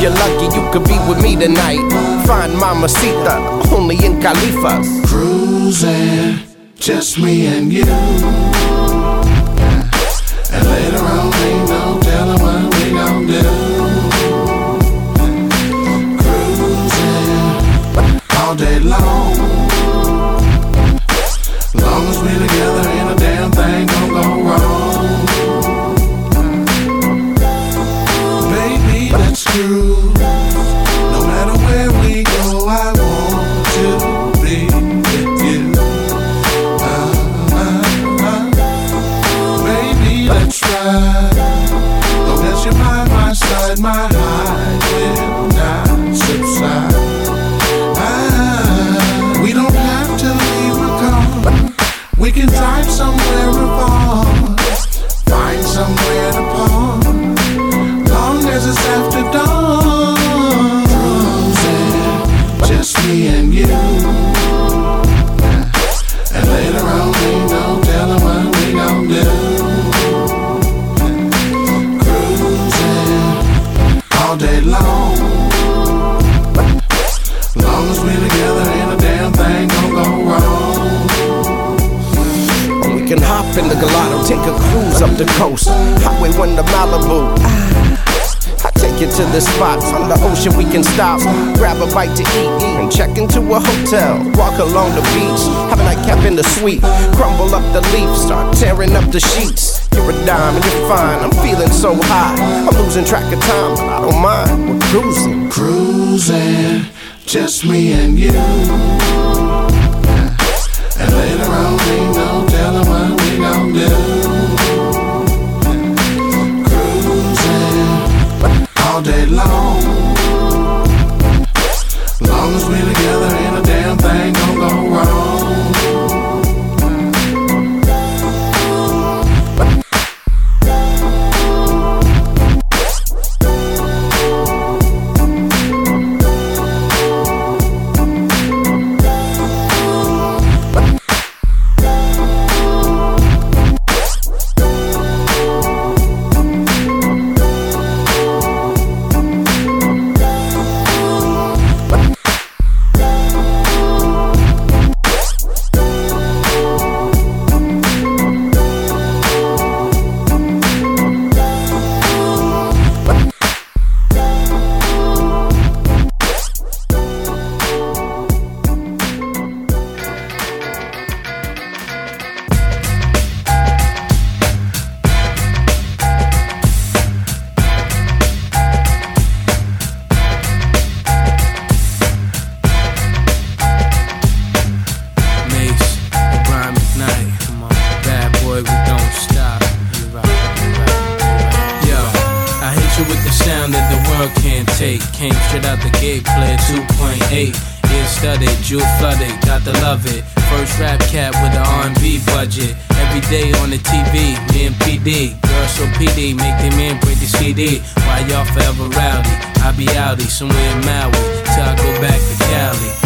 You're lucky you could be with me tonight. Find Mamacita, only in Califas. Cruising, just me and you. Bite to eat, and check into a hotel. Walk along the beach, have a nightcap in the suite, crumble up the leaf, start tearing up the sheets. You're a dime and you're fine. I'm feeling so high, I'm losing track of time, but I don't mind. We're cruising, Cruising, just me and you. You with the sound that the world can't take. Came straight out the gate, played 2.8. Ear studded, jewel flooded, got to love it. First rap cat with the R&B budget. Every day on the TV, me and PD. Girls so PD, make them in, break the CD. Why y'all forever rowdy? I be outie somewhere in Maui till I go back to Cali.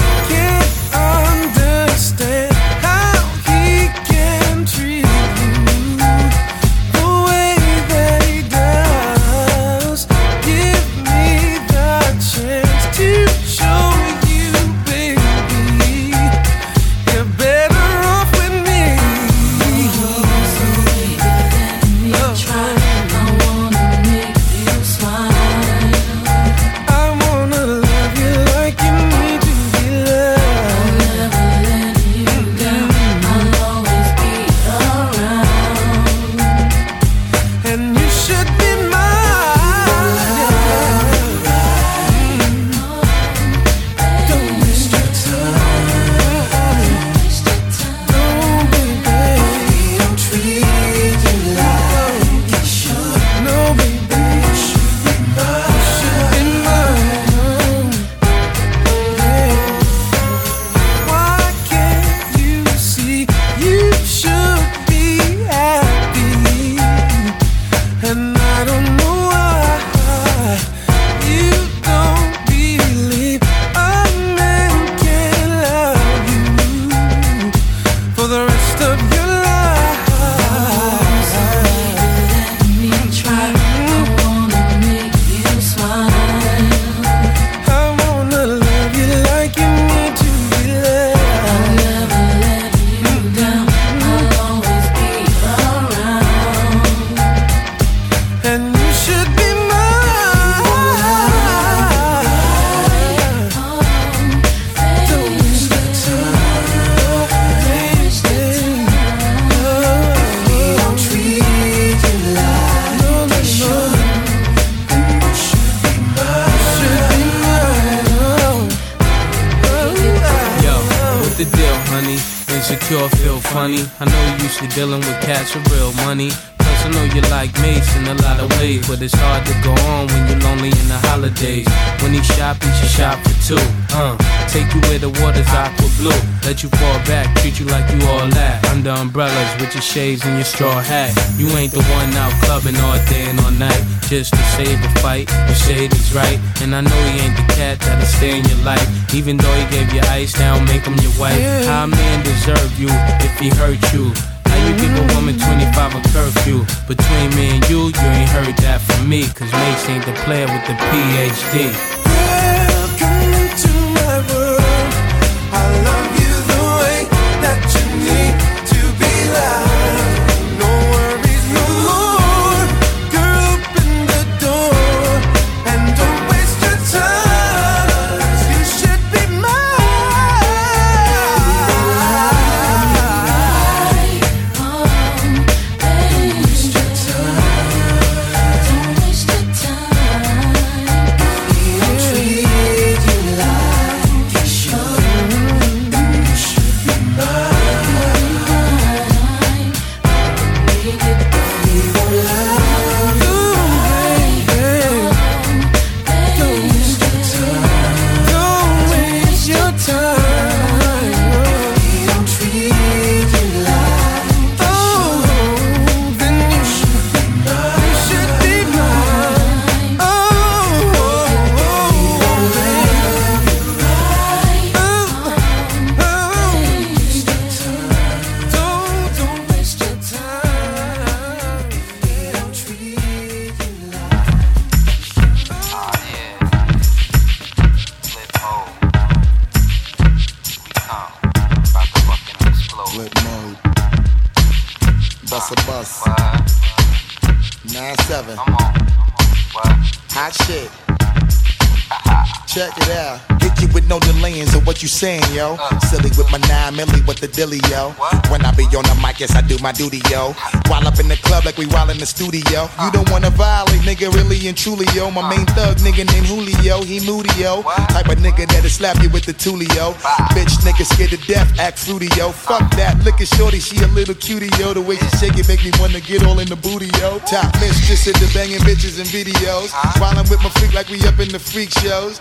Shades and your straw hat. You ain't the one out clubbing all day and all night. Just to save a fight, you say it is right. And I know he ain't the cat that'll stay in your life. Even though he gave you ice, now make him your wife. How a man deserve you if he hurt you? How you give a woman 25 a curfew? Between me and you, you ain't heard that from me. Cause Mase ain't the player with the PhD. My duty, yo. While up in the club like we while in the studio. You don't wanna violate, nigga, really and truly, yo. My main thug nigga named Julio, he moody, yo. Type of nigga that'll slap you with the tulio. Bitch nigga scared to death, act fruity, yo. Fuck that, look at shorty, she a little cutie, yo. The way she shake it make me wanna get all in the booty, yo. Top mistress in the banging bitches and videos. While I'm with my freak like we up in the freak shows.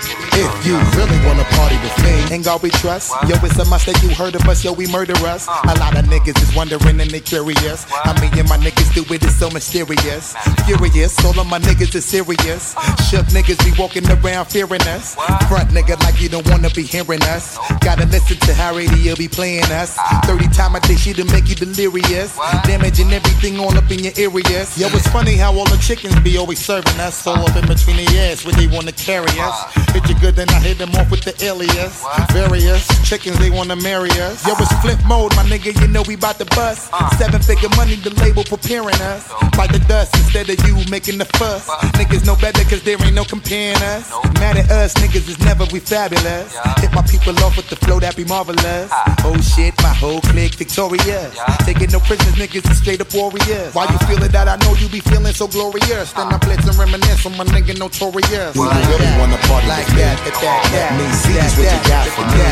If you really wanna party with me, Ain't God we trust? Yo, it's a must that you heard of us, yo, we murder us. A lot of niggas is wondering and they curious. How me and my niggas do it, is so mysterious. Furious, all of my niggas is serious. Shook niggas be walking around fearing us. Front nigga like you don't wanna be hearing us. Gotta listen to how radio be playing us. 30 time a day she to make you delirious. Damaging everything all up in your areas. Yo, it's funny how all the chickens be always serving us. All up in between the ass where they wanna carry us. Hit you good, then I hit them off with the alias. Various chickens, they wanna marry us. Yo, it's flip mode, my nigga, you know we bout to bust. Seven figure money, the label preparing us. Bite the dust instead of you making the fuss. Niggas know better cause there ain't no comparing us. Mad at us, niggas is never we fabulous. Hit my people off with the flow that be marvelous. Oh shit, my whole clique victorious. Taking no prisoners, niggas is straight up warriors. Why you feeling that? I know you be feeling so glorious. Then I blitz and reminisce on my nigga notorious. Do you really wanna party like that, that, that, that, me see that, just what you got for me.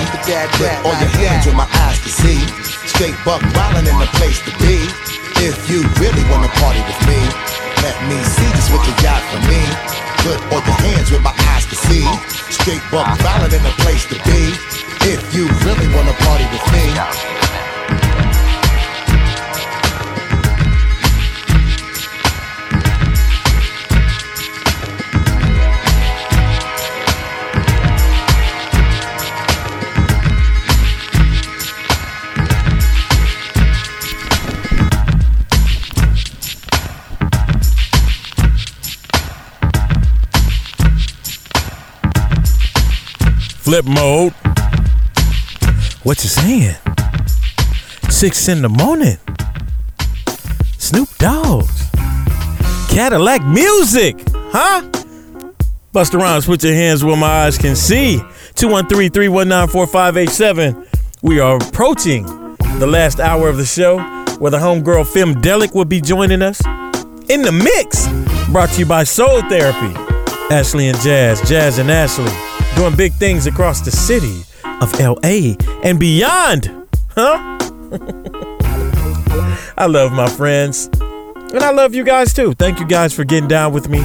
Put all your hands where my eyes can see. Straight buck wildin' in the place to be. If you really wanna party with me, let me see just what you got for me. Put all your hands where my eyes can see. Straight buck wildin' in the place to be. If you really wanna party with me. Flip mode. What you saying? Six in the morning. Snoop Dogg. Cadillac music, huh? Busta Rhymes, put your hands where my eyes can see. 213-319-4587. We are approaching the last hour of the show where the homegirl Femdelic will be joining us. In the mix, brought to you by Soul Therapy. Ashley and Jazz, Jazz and Ashley, doing big things across the city of LA and beyond. Huh? I love my friends. And I love you guys too. Thank you guys for getting down with me.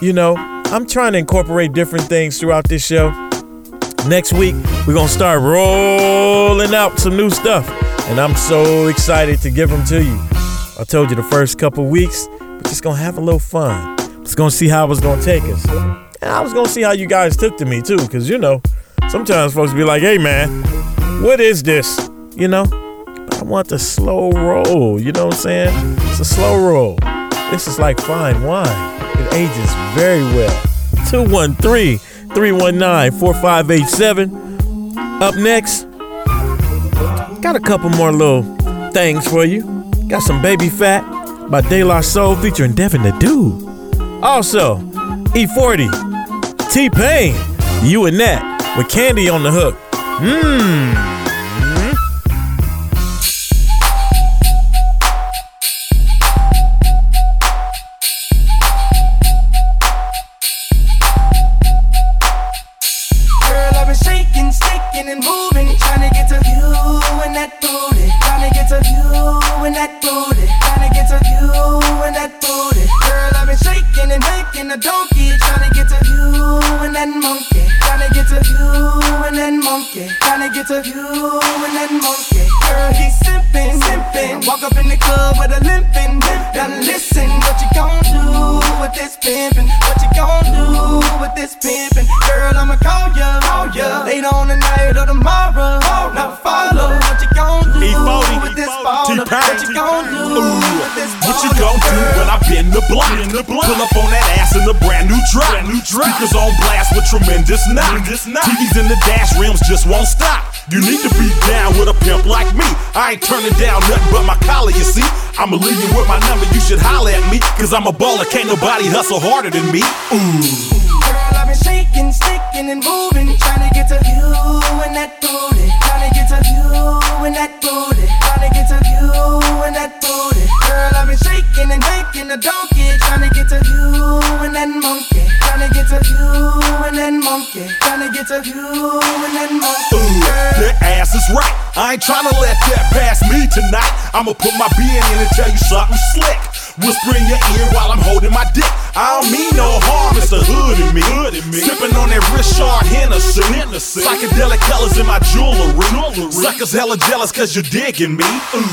You know, I'm trying to incorporate different things throughout this show. Next week, we're going to start rolling out some new stuff. And I'm so excited to give them to you. I told you the first couple weeks, we're just going to have a little fun. Just going to see how it's going to take us. And I was to see how you guys took to me too. Because, you know, sometimes folks be like, hey, man, what is this? You know? But I want the slow roll. You know what I'm saying? It's a slow roll. This is like fine wine. It ages very well. 213 319 4587. Up next, got a couple more little things for you. Got some Baby Fat by De La Soul featuring Devin the Dude. Also, E40, T Pain, You and That with Kandi on the hook. Mmm. drop. Brand new drop. Speakers on blast with tremendous knock. TVs in the dash, rims just won't stop. You need to be down with a pimp like me. I ain't turning down nothing but my collar, you see. I'ma leave you with my number, you should holler at me. Cause I'm a baller, can't nobody hustle harder than me. Ooh. Girl, I've been shaking, sticking, and moving. Trying to get to you and that booty. Trying to get to you and that booty. Trying to get to you and that booty. Girl, I've been shaking and making a donkey. Trying to get to you and that monkey. Ooh, that ass is right. I ain't tryna let that pass me tonight. I'ma put my being in and tell you something slick. Whisper in your ear while I'm holding my dick. I don't mean no harm, it's the hood in me. Sipping on that Richard Hennessy. Psychedelic colors in my jewelry. Suckers hella jealous cause you're digging me. Ooh.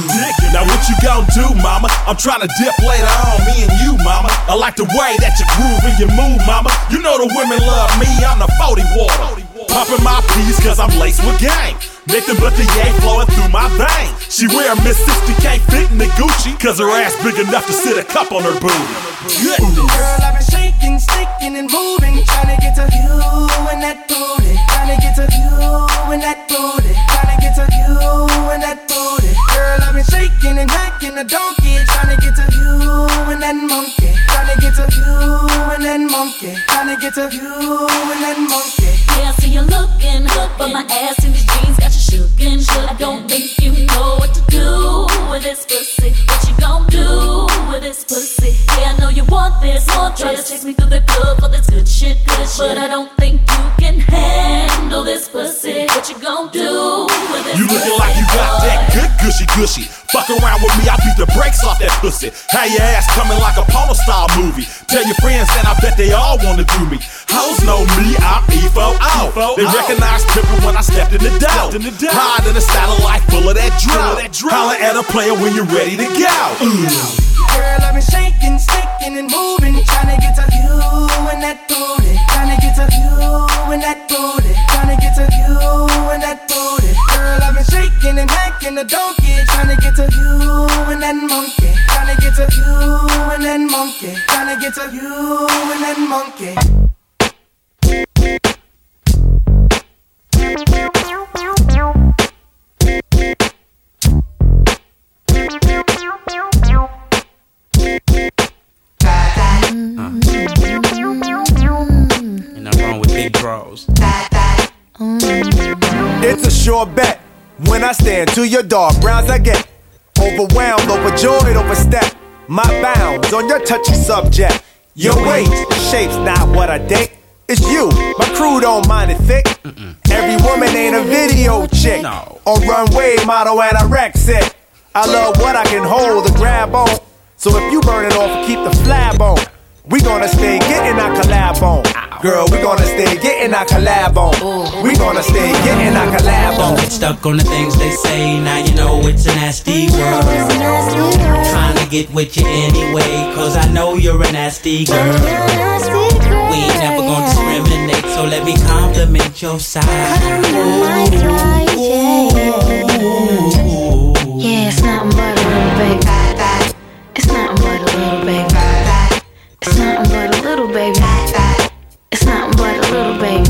Now what you gon' do, mama? I'm trying to dip later on, me and you, mama. I like the way that you groove and you move, mama. You know the women love me, I'm the 40 water. Popping my peas cause I'm laced with gang. Nothing but the yay flowing through my veins. She wear a Miss 60K fit in the Gucci cause her ass big enough to sit a cup on her booty. Good. Girl, I've been shaking, sticking, and moving, trying to get to you and that booty. Trying to get to you and that booty. Trying to get to you and that booty. Girl, I've been shaking and hacking a donkey, trying to get to you and that monkey. Trying to get to you and that monkey. Trying to get to you and that monkey. Yeah, I see you looking, but my ass in gushy gushy. Fuck around with me, I beat the brakes off that pussy. Have your ass coming like a porno style movie. Tell your friends and I bet they all wanna do me. Hoes know me, I'm EFO out. They recognize pimpin' when I stepped in the dough. Hide in a satellite full of that drill. Holla at a player when you're ready to go. Ooh. Girl, I've been shaking, sticking, and moving, trying to get to you and that booty. Trying to get to you and that booty. Trying to get to you and that booty. Girl, I've been shaking and hacking a donkey, trying to get to you and that monkey. Trying to get to you and that monkey. Trying to get to you and that monkey. Ain't nothing wrong with big draws. It's a sure bet. When I stand to your dog, rounds I get overwhelmed, overjoyed, overstep my bounds on your touchy subject. Your weight, the shape's not what I think. It's you. My crew don't mind it thick. Every woman ain't a video chick or runway model anorexic. I love what I can hold and grab on. So if you burn it off, keep the flab on. We gonna stay getting our collab on. Girl, we gonna stay getting our collab on. We gonna stay getting our collab on. Don't get stuck on the things they say. Now you know it's a nasty world. Trying to get with you anyway, cause I know you're a nasty girl. We ain't never gonna discriminate, so let me compliment your side. Yeah, it's nothing but a little baby. It's nothing but a little baby. It's nothing but a little baby. It's nothing but a little baby.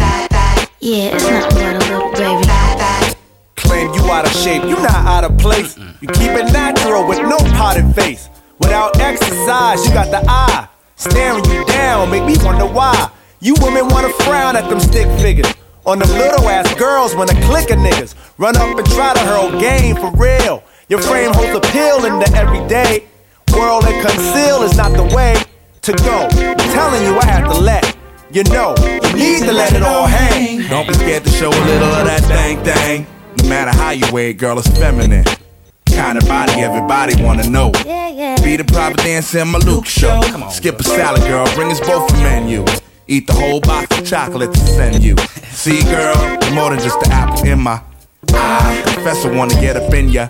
Yeah, it's nothing but a little baby. Claim you out of shape, you not out of place. You keep it natural with no potted face. Without exercise, you got the eye. Staring you down, make me wonder why. You women wanna frown at them stick figures. On them little ass girls when a click of niggas run up and try to hurl game for real. Your frame holds appeal in the everyday. World and conceal is not the way to go. I'm telling you, I have to let you know. You need to let it all hang. Don't be scared to show a little of that dang thing. No matter how you wear it, girl, it's feminine. Kind of body everybody wanna know. Yeah, yeah. Be the private dancer in my Luke show. Skip a salad, girl, bring us both a menu. Eat the whole box of chocolate to send you. See, girl, you're more than just the apple in my eye. Professor wanna get up in ya.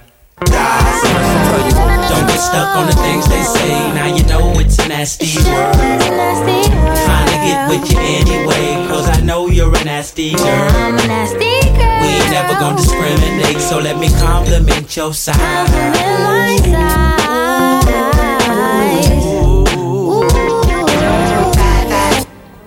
Die, so tell you Don't get stuck on the things they say. Now you know it's a nasty world. Trying to get with you anyway, cause I know you're a nasty girl. I'm a nasty girl. We ain't never gonna discriminate, so let me compliment your side.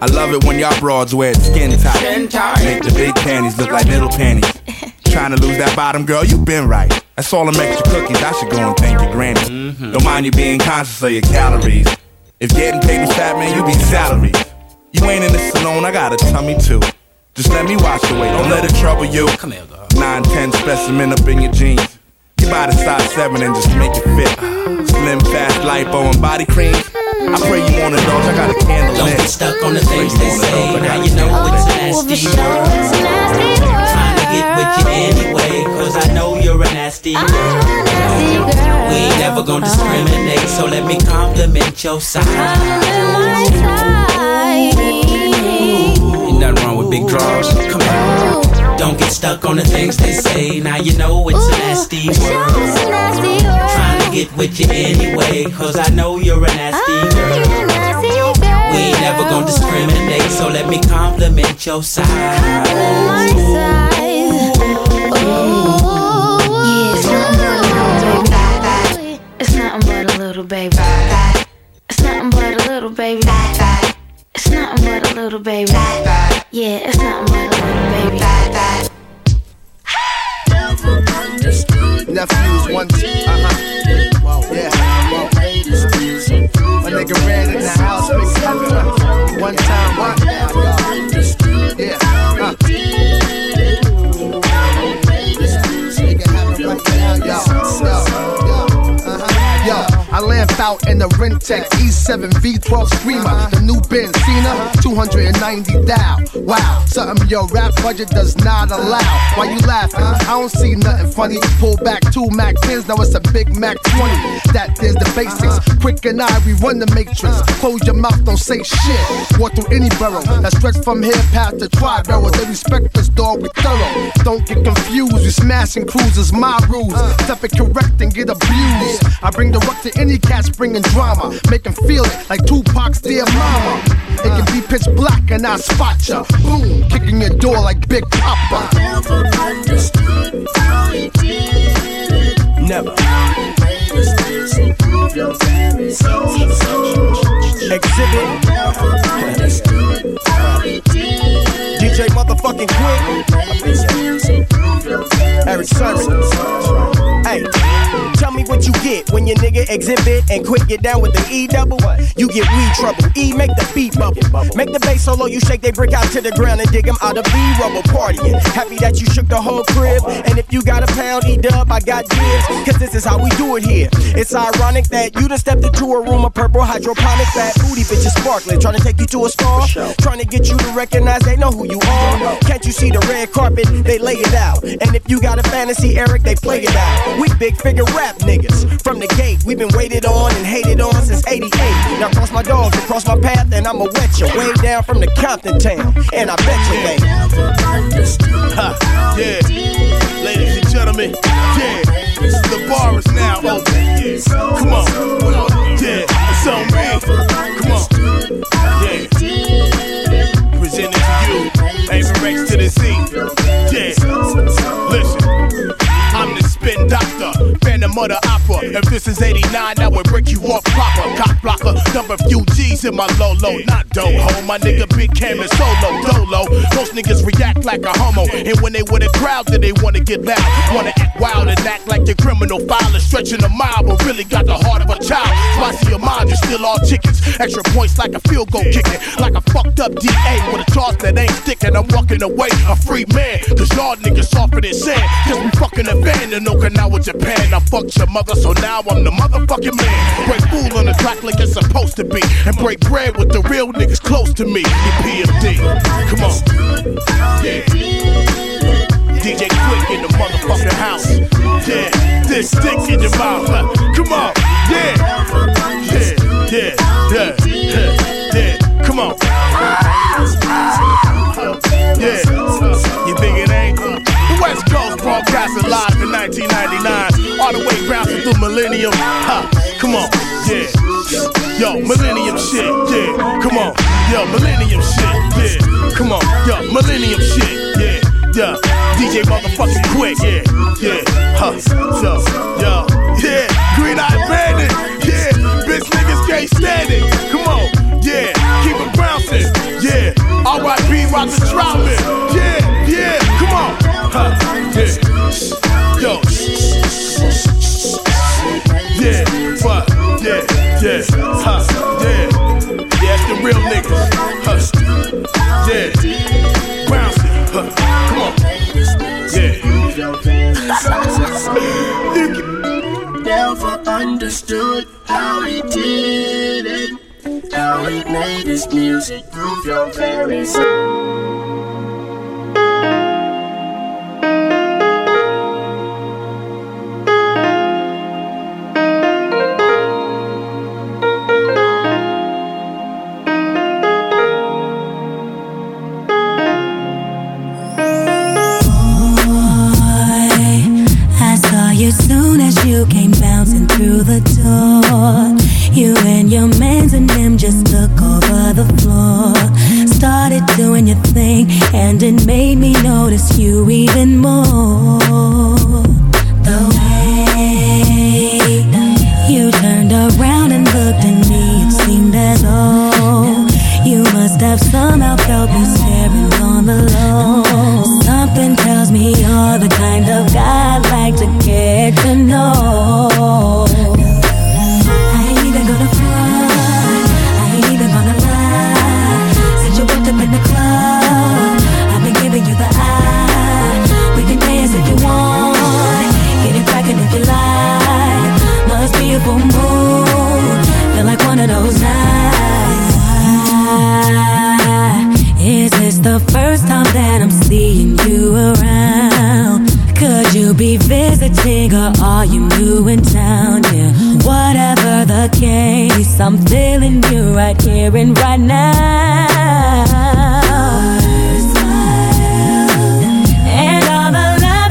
I love it when y'all broads wear it skin tight. Make the big panties look like little panties. Trying to lose that bottom, girl, you been right. That's all them extra cookies. I should go and thank your granny. Mm-hmm. Don't mind you being conscious of your calories. If getting paid is fat, man, you be salary. You ain't in the salon, I got a tummy too. Just let me wash away, don't let it trouble you. Come here, girl. 9, 10 specimen up in your jeans. You buy the size 7 and just make it fit. Slim, fast, lipo, and body cream. I pray you wanna indulge. I got a candle Don't lit. get stuck on the things they say. Now you know oh, it's a nasty world. Trying to get with you anyway, cause I know you're a nasty girl. We ain't never gonna discriminate, so let me compliment your side. Ain't nothing wrong with big draws. Come on. Don't get stuck on the things they say. Now you know it's a nasty world. Trying to get with you anyway, cause I know you're a nasty girl. We ain't never gonna discriminate, so let me compliment your side. Yeah. My nigga One time, what? Yeah. Uh. Yo, yo. Yo, I laughed out in the Rentec E7 V12 Screamer, the new Ben Cena, 290 dial. Wow, something your rap budget does not allow. Why you laughing? I don't see nothing funny. Pull back two Mac 10s, now it's a Big Mac 20. That is the basics. Quik and I, we run the matrix. Close your mouth, don't say shit. Walk through any borough that stretch from here past the tri barrel. They respect us, dog, we thorough. Don't get confused, we smashing cruisers, my rules. Step it correct and get abused. I bring the ruck to any cats bringing drama. Make 'em feel it like Tupac's dear mama. It can be pitch black and I spot ya. Boom, kicking your door like Big Papa. Never. Xzibit. DJ motherfucking Quik. Erick Sermon. Hey, what you get when your nigga Xzibit and Quik get down with the E double. You get weed trouble. E make the beat bubble. Make the bass solo, you shake they brick out to the ground and dig 'em out of B rubble partying. Happy that you shook the whole crib. And if you got a pound, E dub, I got dibs. Cause this is how we do it here. It's ironic that you done stepped into a room of purple hydroponic fat booty bitches sparkling. Trying to take you to a star. Trying to get you to recognize they know who you are. Can't you see the red carpet? They lay it out. And if you got a fantasy, Erick, they play it out. We big figure rap niggas. From the gate, we've been waited on and hated on since 88. Now cross my dogs and cross my path, and I'ma wet you. Way down from the Compton town. And I bet you they. Yeah. Ladies and gentlemen, yeah. The bar is now open. Yeah. Come on. Yeah, it's on me. Come on. Yeah. Doctor, If this is 89, I would break you off proper. Cock blocker, a few G's in my low low. Not dope ho, my nigga Big Cam is solo, dolo. Most niggas react like a homo. And when they with a crowd, then they wanna get loud. Wanna act wild and act like the criminal filer. Stretching a mile, but really got the heart of a child. Spicy your mind, you still all chickens. Extra points like a field goal kicking. Like a fucked up DA with a charge that ain't sticking. I'm walking away a free man. Cause y'all niggas softer than sand. Cause we fucking abandoned Okinawa, Japan. I fucked your mother, so now I'm the motherfucking man. Break fool on the track like it's supposed to be. And break bread with the real niggas close to me. PMD. Come on. Yeah. DJ Quik in the motherfucking house. Yeah. This stick in your mouth. Come on. Yeah. Yeah. Yeah. Yeah. Yeah. yeah. Come on. Yeah. Broadcasting live in 1999. All the way bouncing through millennium. Ha. Come on. Yeah. Yo, millennium shit. Yeah. Come on. Yo, millennium shit. Yeah. Come on. Yo, millennium shit. Yeah. Yeah. DJ motherfucking Quik. Yeah. Yeah. Huh. So, yo. Yeah. Green Eye Bandit. Yeah. Bitch niggas can't stand it. Come on. Yeah. Keep it bouncing. Yeah. R.I.P. Roger Troutman. Understood how he did it. how we made this music. Prove your very soul. I saw you soon as you came bouncing through the door. You and your mans and them just took over the floor. Started doing your thing, and it made me notice you even more. The way you turned around and looked at me, it seemed as though you must have somehow felt me staring on the low. Something tells me you're the kind of guy like to get to know. I ain't gonna I ain't gonna lie. Since you up in the club, I've been giving you the eye. We can dance if you want, get it if you like. Must be a like one of those nights. Is this the first time that I'm seeing you around? Could you be visiting or are you new in town? Yeah, whatever the case, I'm feeling you right here and right now. And all the love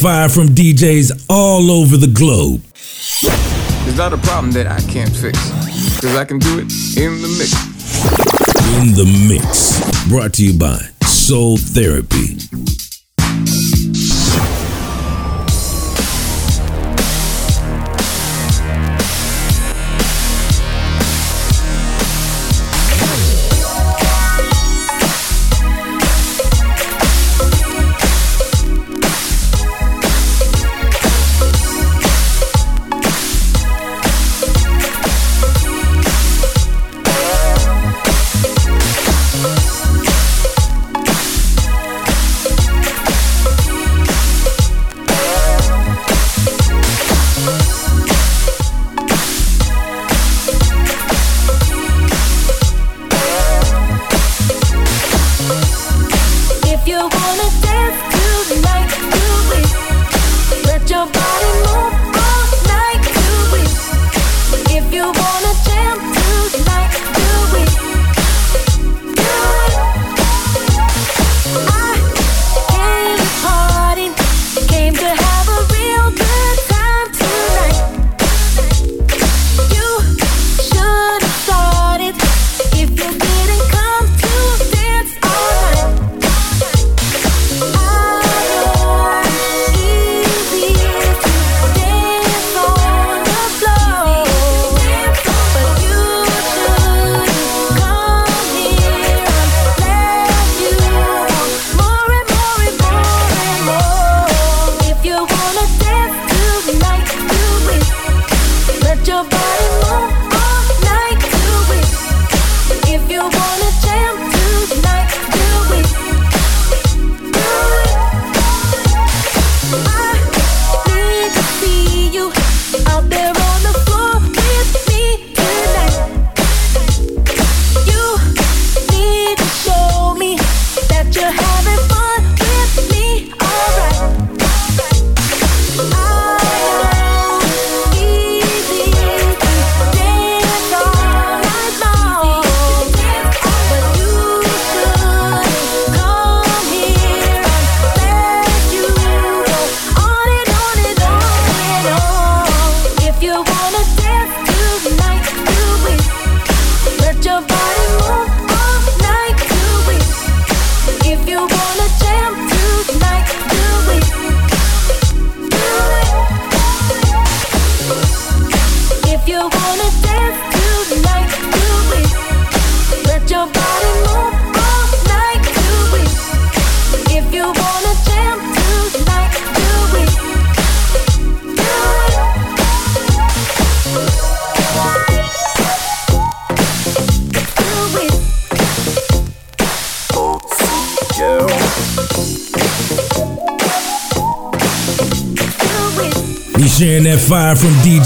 fire from DJs all over the globe. It's not a problem that I can't fix. Cause I can do it in the mix. In the mix. Brought to you by Soul Therapy.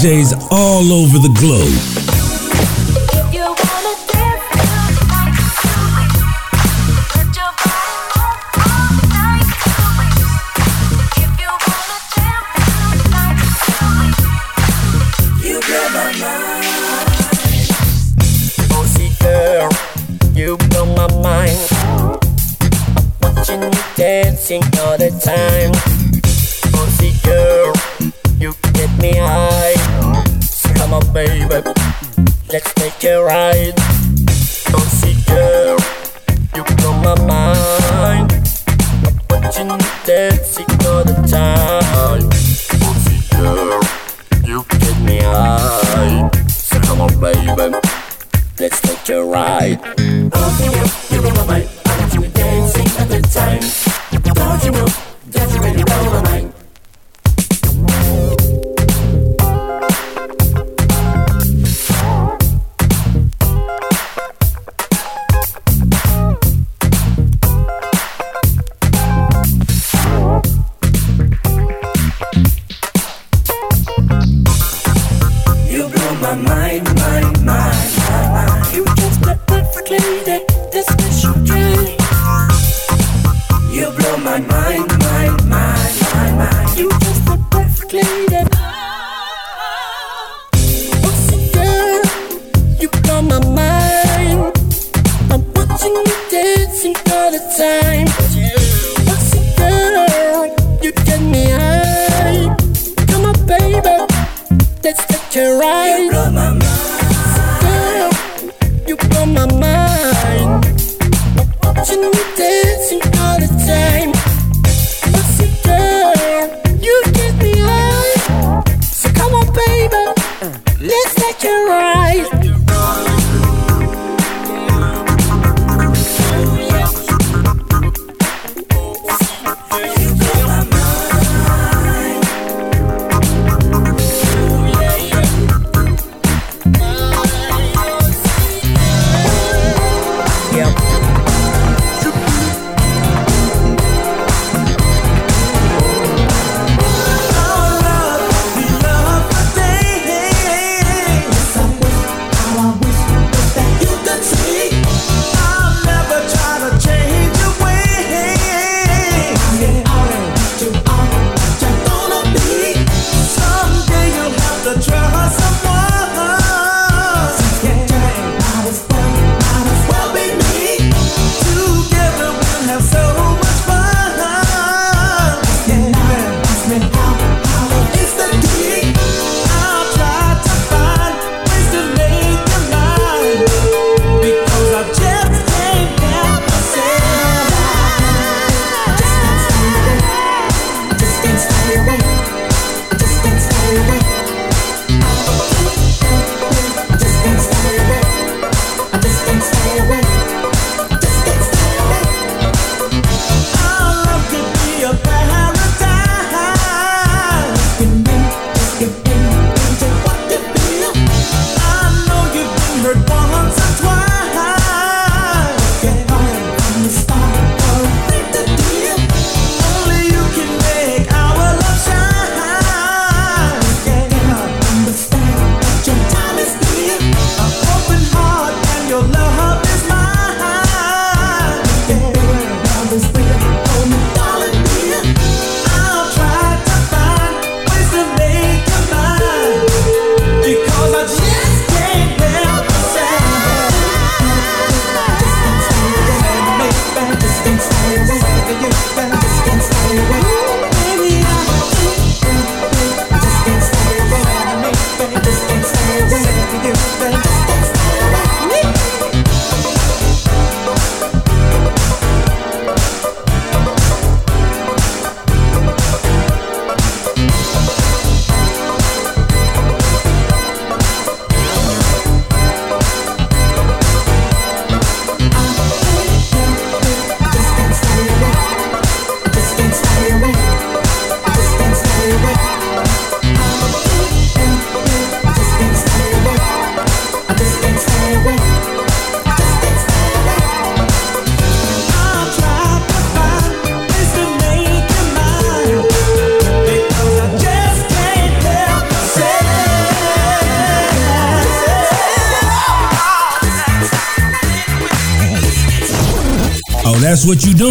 DJs all over the globe. What you doing.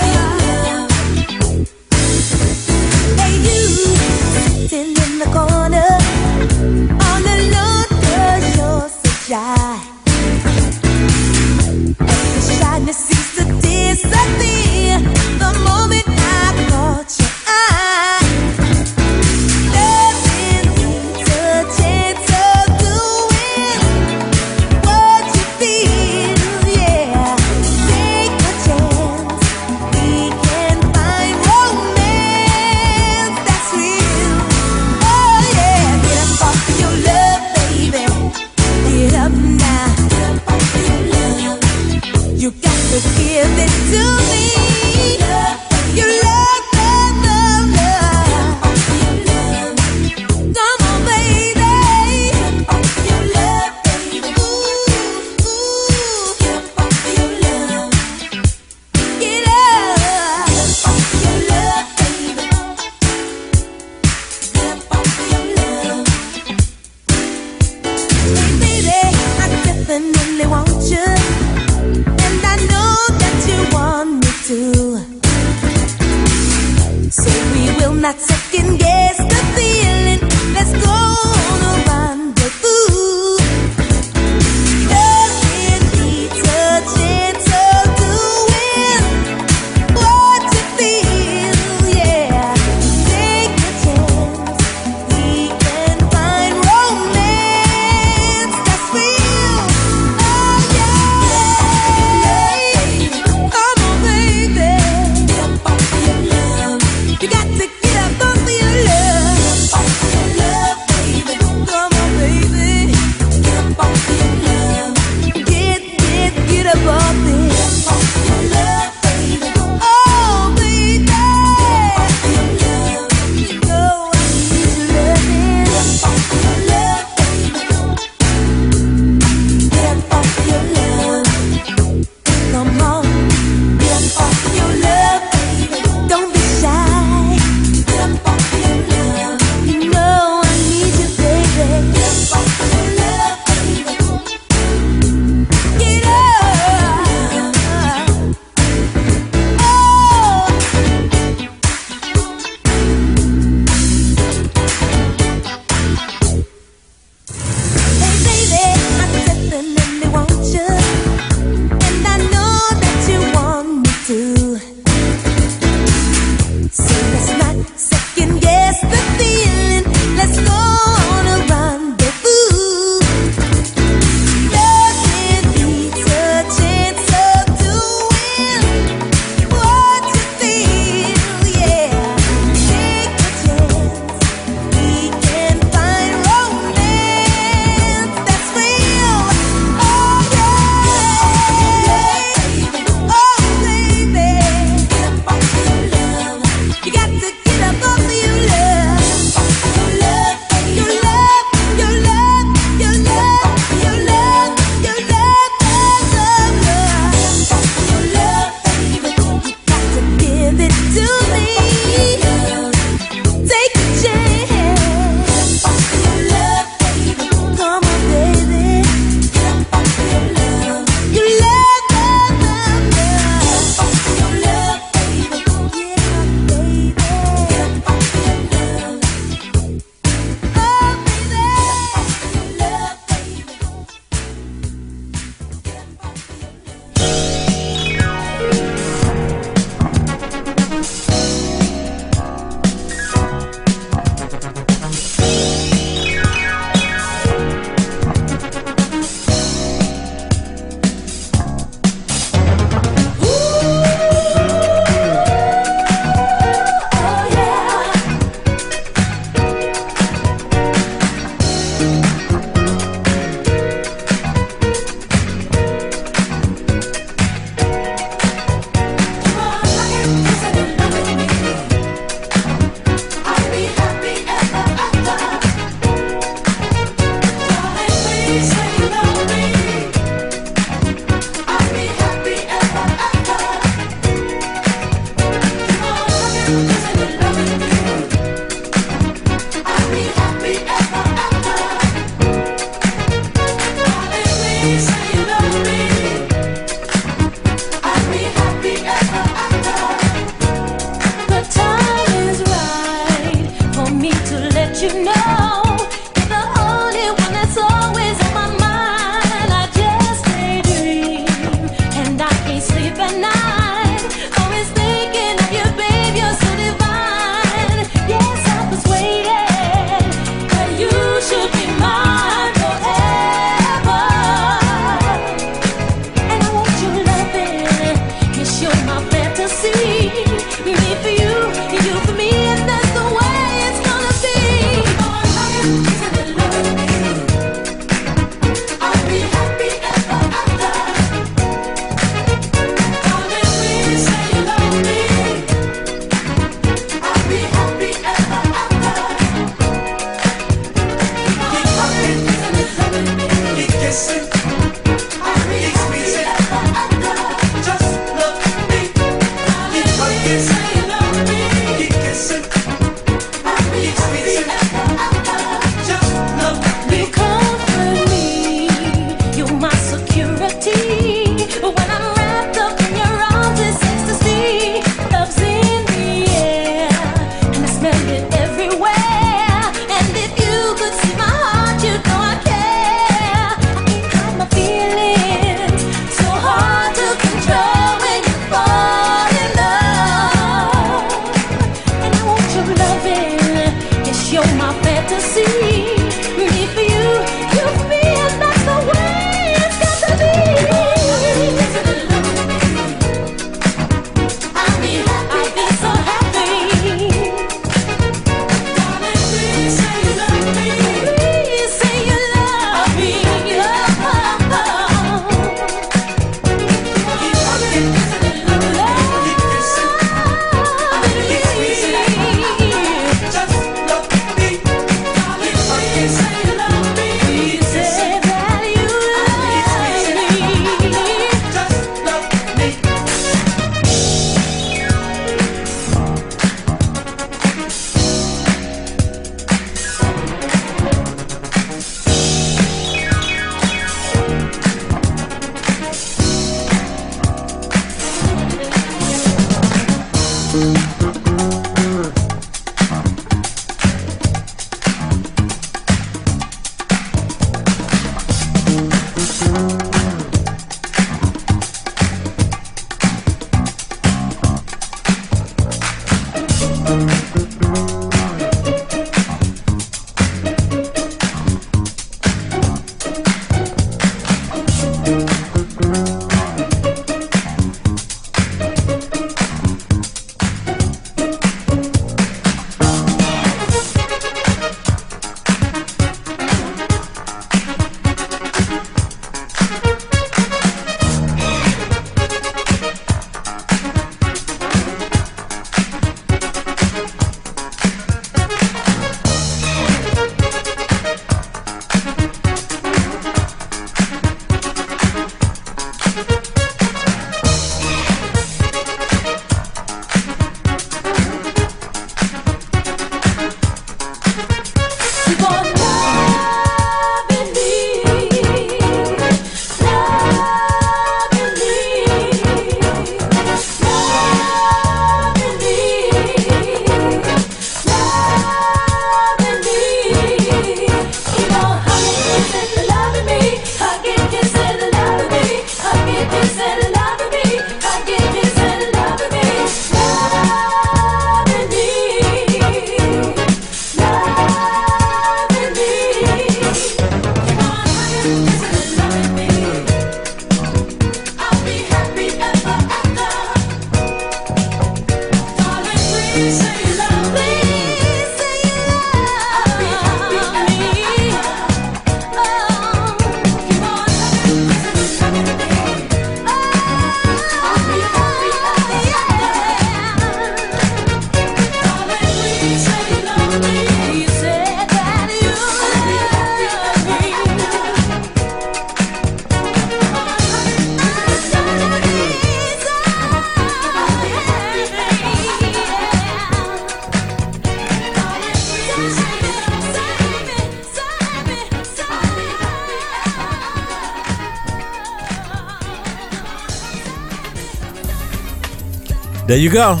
You go.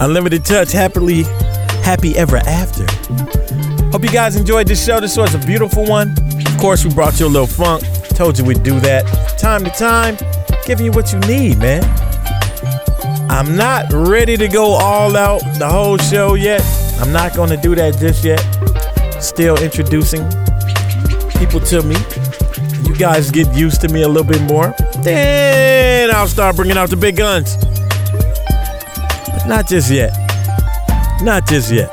Unlimited touch, happily, happy ever after. Hope you guys enjoyed this show. This was a beautiful one. Of course, we brought you a little funk. Told you we'd do that time to time, giving you what you need, man. I'm not ready to go all out the whole show yet. I'm not going to do that just yet. Still introducing people to me. You guys get used to me a little bit more. Then I'll start bringing out the big guns. Not just yet. Not just yet.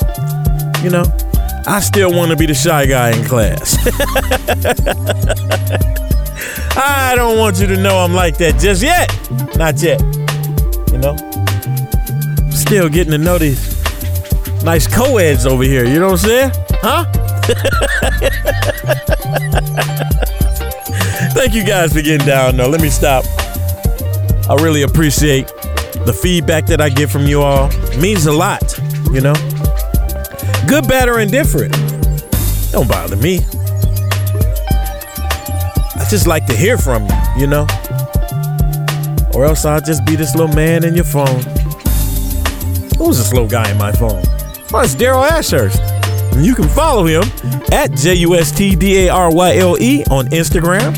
You know, I still want to be the shy guy in class. I don't want you to know I'm like that just yet. Not yet. You know? Still getting to know these nice co-eds over here. You know what I'm saying? Huh? Thank you guys for getting down though. Let me stop. I really appreciate the feedback that I get from you all. Means a lot, you know? Good, bad, or indifferent. Don't bother me. I just like to hear from you, you know? Or else I'll just be this little man in your phone. Who's this little guy in my phone? Oh, it's Daryle Ashurst. And you can follow him at J U S T D A R Y L E on Instagram,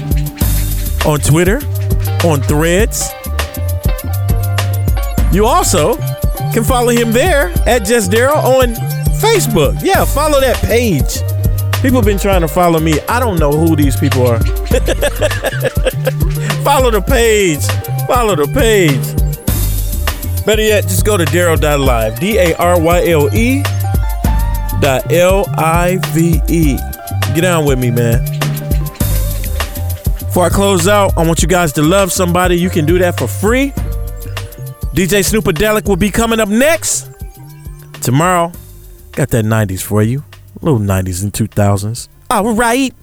on Twitter, on Threads. You also can follow him there at Just Daryle on Facebook. Yeah, follow that page. People been trying to follow me. I don't know who these people are. follow the page. Follow the page. Better yet, just go to Daryle.live. D A R Y L E dot L I V E. Get down with me, man. Before I close out, I want you guys to love somebody. You can do that for free. DJ Snoopadelic will be coming up next. Tomorrow, got that 90s for you. Little 90s and 2000s. All right.